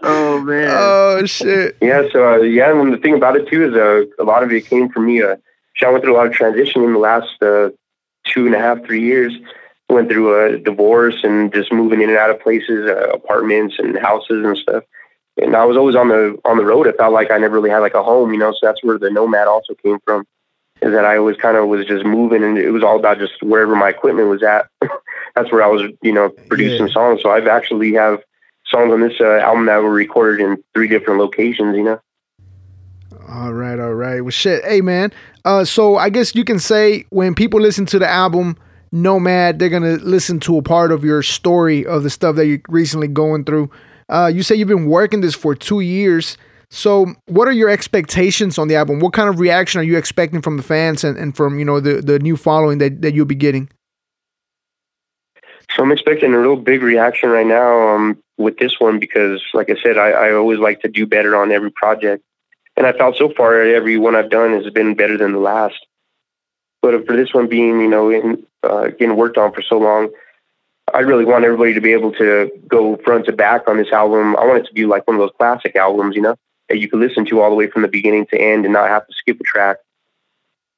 Oh man. Oh shit. Yeah, so uh, yeah, and the thing about it too is uh, a lot of it came from me. Uh, I went through a lot of transition in the last uh, two and a half, three years. Went through a divorce and just moving in and out of places, uh, apartments and houses and stuff. And I was always on the on the road. It felt like I never really had like a home, you know. So that's where the nomad also came from. Is that I always kind of was just moving, and it was all about just wherever my equipment was at. that's where I was, you know, producing Yeah. songs. So I've actually have songs on this uh, album that were recorded in three different locations, you know. All right, all right. Well, shit. Hey, man. Uh, so I guess you can say when people listen to the album Nomad, they're gonna listen to a part of your story of the stuff that you're recently going through. Uh, you say you've been working this for two years. So, what are your expectations on the album? What kind of reaction are you expecting from the fans and, and from you know the the new following that, that you'll be getting? So I'm expecting a real big reaction right now um, with this one because, like I said, I, I always like to do better on every project, and I felt so far every one I've done has been better than the last. But for this one being, you know, in, uh, getting worked on for so long, I really want everybody to be able to go front to back on this album. I want it to be like one of those classic albums, you know, that you can listen to all the way from the beginning to end and not have to skip a track.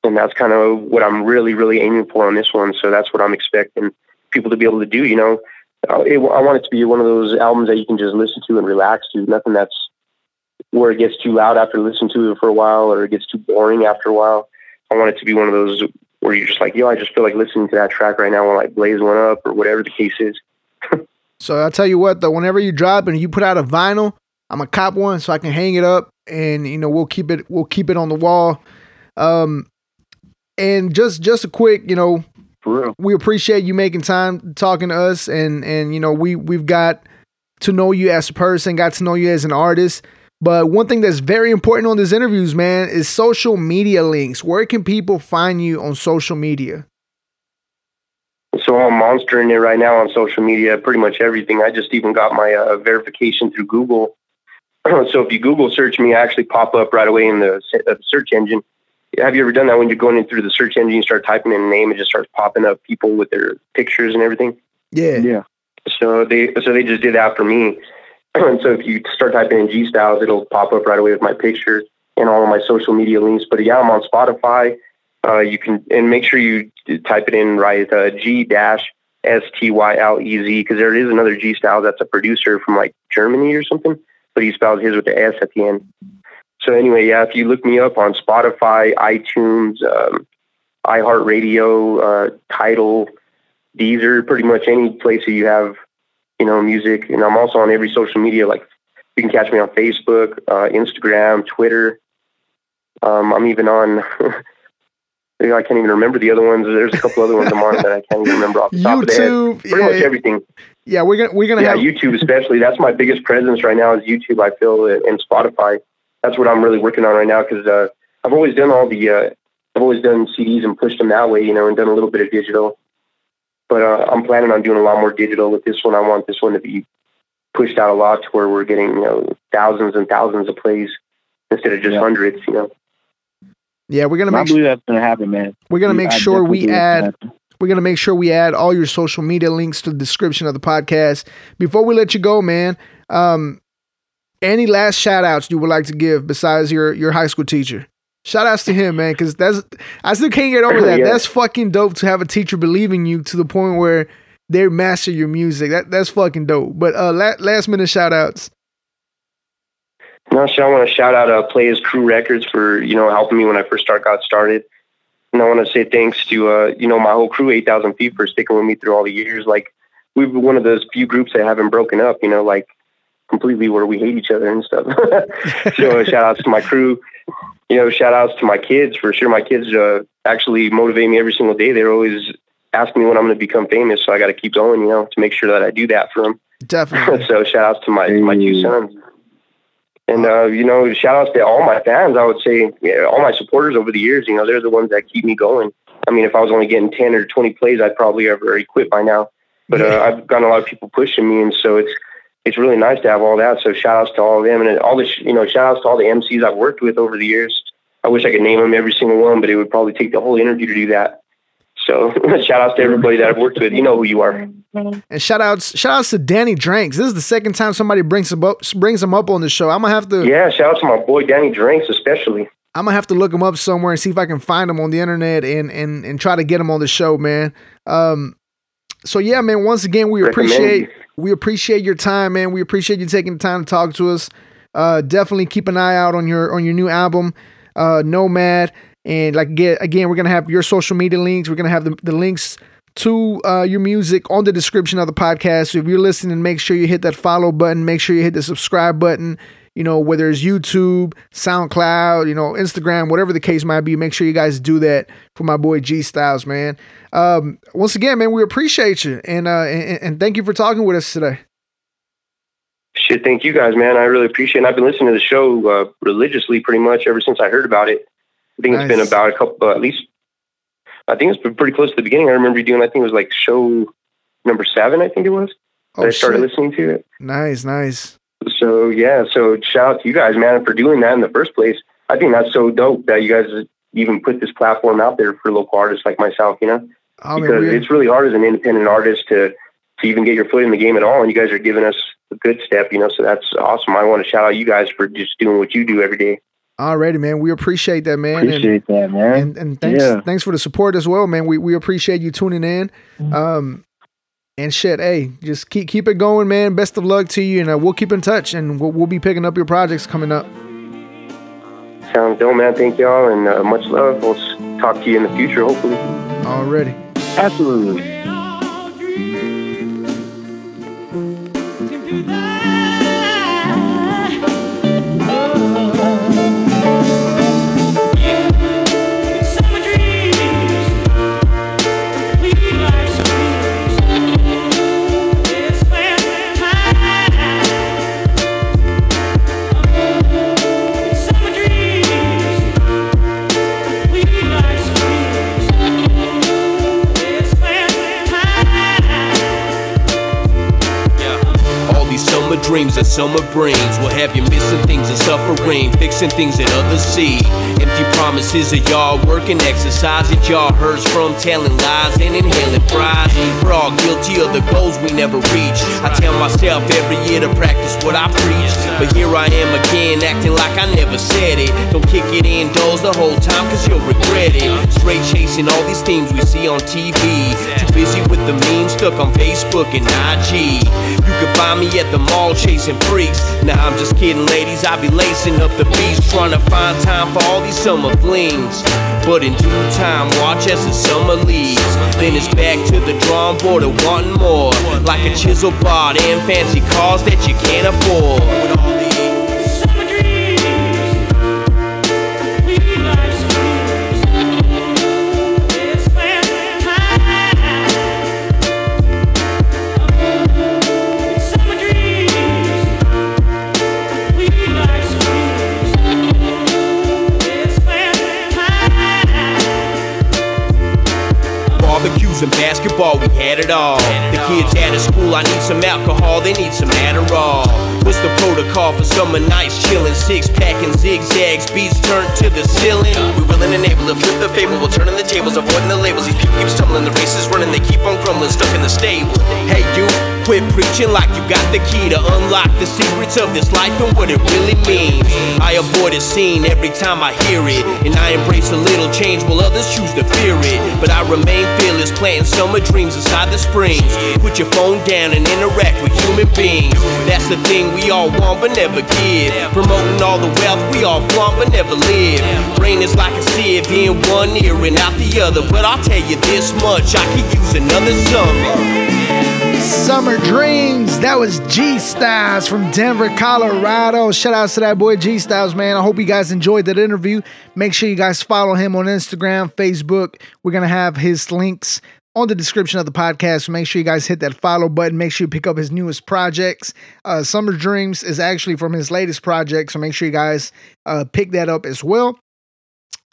And that's kind of what I'm really, really aiming for on this one. So that's what I'm expecting people to be able to do. You know, it, I want it to be one of those albums that you can just listen to and relax to. Nothing that's where it gets too loud after listening to it for a while, or it gets too boring after a while. I want it to be one of those where you're just like, yo, I just feel like listening to that track right now while I blaze one up, or whatever the case is. So I'll tell you what though, whenever you drop and you put out a vinyl, I'm a cop one so I can hang it up and you know we'll keep it we'll keep it on the wall. Um and just just a quick, you know, For real. we appreciate you making time talking to us and and you know we we've got to know you as a person, got to know you as an artist. But one thing that's very important on these interviews, man, is social media links. Where can people find you on social media? So I'm monstering it right now on social media, pretty much everything. I just even got my uh, verification through Google. so if you Google search me, I actually pop up right away in the uh, search engine. Have you ever done that when you're going in through the search engine, you start typing in a name, it just starts popping up people with their pictures and everything? Yeah. Yeah. So they so they just did that for me. and so if you start typing in G-Stylez, it'll pop up right away with my picture and all of my social media links. But yeah, I'm on Spotify. Uh, you can and make sure you type it in right uh, G dash S T Y L E Z because there is another G Styles that's a producer from like Germany or something, but he spells his with the S at the end. So anyway, yeah, if you look me up on Spotify, iTunes, um, iHeartRadio, uh, Tidal, Deezer, pretty much any place that you have, you know, music. And I'm also on every social media. Like you can catch me on Facebook, uh, Instagram, Twitter. Um, I'm even on. I can't even remember the other ones. There's a couple other ones I'm on that I can't even remember off the top of the head. YouTube, Pretty yeah, much everything. Yeah, we're gonna we're gonna Yeah, have YouTube especially. That's my biggest presence right now is YouTube. I feel and Spotify. That's what I'm really working on right now because uh, I've always done all the uh, I've always done CDs and pushed them that way, you know, and done a little bit of digital. But uh, I'm planning on doing a lot more digital with this one. I want this one to be pushed out a lot to where we're getting you know thousands and thousands of plays instead of just Yeah. hundreds. You know. yeah we're gonna make. I make believe that's gonna happen, man. we're gonna make I sure we add we're gonna make sure we add all your social media links to the description of the podcast. Before we let you go, man, um, any last shout outs you would like to give besides your your high school teacher? Shout outs to him, man, because that's I still can't get over that. Yeah. That's fucking dope to have a teacher believing you to the point where they master your music. That that's fucking dope. But uh, la- last minute shout outs. No, so I want to shout out uh, Players Crew Records for you know helping me when I first start got started, and I want to say thanks to uh, you know my whole crew, Eight Thousand Feet, for sticking with me through all the years. Like we've been one of those few groups that haven't broken up. You know, like completely where we hate each other and stuff. so uh, shout outs to my crew. You know, shout outs to my kids for sure. My kids uh, actually motivate me every single day. They're always asking me when I'm going to become famous, so I got to keep going. You know, to make sure that I do that for them. Definitely. so shout outs to my my two sons. And uh, you know, shout outs to all my fans. I would say yeah, all my supporters over the years. You know, they're the ones that keep me going. I mean, if I was only getting ten or twenty plays, I'd probably have already quit by now. But uh, I've gotten a lot of people pushing me, and so it's it's really nice to have all that. So shout outs to all of them, and all the you know, shout outs to all the MCs I've worked with over the years. I wish I could name them every single one, but it would probably take the whole interview to do that. So shout outs to everybody that I've worked with. You know who you are. And shout outs, shout outs to Danny Dranks. This is the second time somebody brings him up, brings him up on the show. I'm gonna have to, Yeah, shout out to my boy Danny Drinks, especially. I'm gonna have to look him up somewhere and see if I can find him on the internet and and and try to get him on the show, man. Um, so yeah, man. Once again, we Recommend appreciate you. We appreciate your time, man. We appreciate you taking the time to talk to us. Uh, definitely keep an eye out on your on your new album, uh, Nomad. And like again, again, we're gonna have your social media links. We're gonna have the, the links to uh, your music on the description of the podcast. So if you're listening, make sure you hit that follow button. Make sure you hit the subscribe button. You know, whether it's YouTube, SoundCloud, you know, Instagram, whatever the case might be, make sure you guys do that for my boy G-Stylez, man. Um, once again, man, we appreciate you and uh, and, and thank you for talking with us today. Shit, thank you guys, man. I really appreciate it. I've been listening to the show uh, religiously pretty much ever since I heard about it. I think it's been about a couple, uh, at least, I think it's been pretty close to the beginning. I remember you doing, I think it was like show number seven, I think it was. that I started Oh, shit. listening to it. Nice, nice. So, yeah, so shout out to you guys, man, for doing that in the first place. I think that's so dope that you guys even put this platform out there for local artists like myself, you know? Oh, man, because we- it's really hard as an independent artist to to even get your foot in the game at all. And you guys are giving us a good step, you know. So that's awesome. I want to shout out you guys for just doing what you do every day. Alrighty, man. We appreciate that, man. And- Appreciate that, man. and and thanks Yeah. thanks for the support as well, man. We we appreciate you tuning in. Um and shit, hey, just keep keep it going, man. Best of luck to you, and uh, we'll keep in touch, and we'll, we'll be picking up your projects coming up. Sounds dope, man. Thank y'all, and uh, much love. We'll talk to you in the future, hopefully. Already. Absolutely. Dreams that summer brings will have you missing things and suffering, fixing things that others see. Empty promises of y'all working, exercise that y'all hurts from telling lies and inhaling fries. We're all guilty of the goals we never reach. I tell myself every year to practice what I preach, but here I am again, acting like I never said it. Don't kick it in indoors the whole time, cause you'll regret it. Straight chasing all these themes we see on TV. Too busy with the memes stuck on Facebook and IG. You can find me at the mall chasing freaks. Nah, I'm just kidding, ladies. I be lacing up the beats, trying to find time for all these summer flings. But in due time, watch as the summer leaves. Then it's back to the drawing board of wanting more. Like a chisel bar and fancy cars that you can't afford. It all. Kids out of school, I need some alcohol, they need some Adderall. What's the protocol for summer nights chilling? Six pack and zigzags, beats turned to the ceiling. We and able to flip the fable, we're turning the tables, avoiding the labels. These people keep stumbling, the race is running, they keep on crumbling, stuck in the stable. Hey, you, quit preaching like you got the key to unlock the secrets of this life and what it really means. I avoid a scene every time I hear it, and I embrace a little change while others choose to fear it. But I remain fearless, planting summer dreams inside the springs. Put your phone down and interact with human beings. That's the thing we all want but never give. Promoting all the wealth we all flaunt but never live. Brain is like a sieve in one ear and out the other. But I'll tell you this much, I could use another summer. Summer Dreams. That was G-Stylez from Denver, Colorado. Shout outs to that boy G-Stylez, man. I hope you guys enjoyed that interview. Make sure you guys follow him on Instagram, Facebook. We're going to have his links on the description of the podcast. Make sure you guys hit that follow button. Make sure you pick up his newest projects. Uh, Summer Dreams is actually from his latest project. So make sure you guys uh, pick that up as well.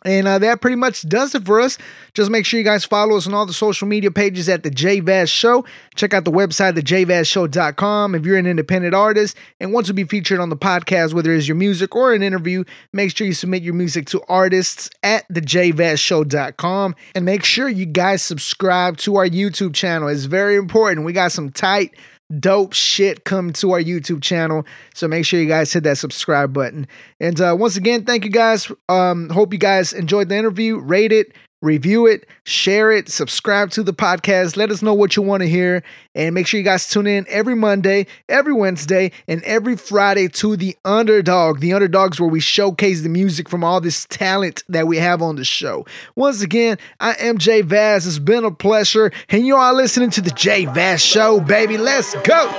And uh, that pretty much does it for us. Just make sure you guys follow us on all the social media pages at the JVaz Show. Check out the website, thejvazshow.com. If you're an independent artist and want to be featured on the podcast, whether it's your music or an interview, make sure you submit your music to artists at thejvazshow.com. And make sure you guys subscribe to our YouTube channel. It's very important. We got some tight dope shit come to our YouTube channel. So make sure you guys hit that subscribe button. And uh, once again, thank you guys. Um, hope you guys enjoyed the interview. Rate it, review it, share it, subscribe to the podcast. Let us know what you want to hear. And make sure you guys tune in every Monday, every Wednesday, and every Friday to The Underdog. The Underdog's where we showcase the music from all this talent that we have on the show. Once again, I am J Vaz. It's been a pleasure. And you are listening to The J Vaz Show, baby. Let's go.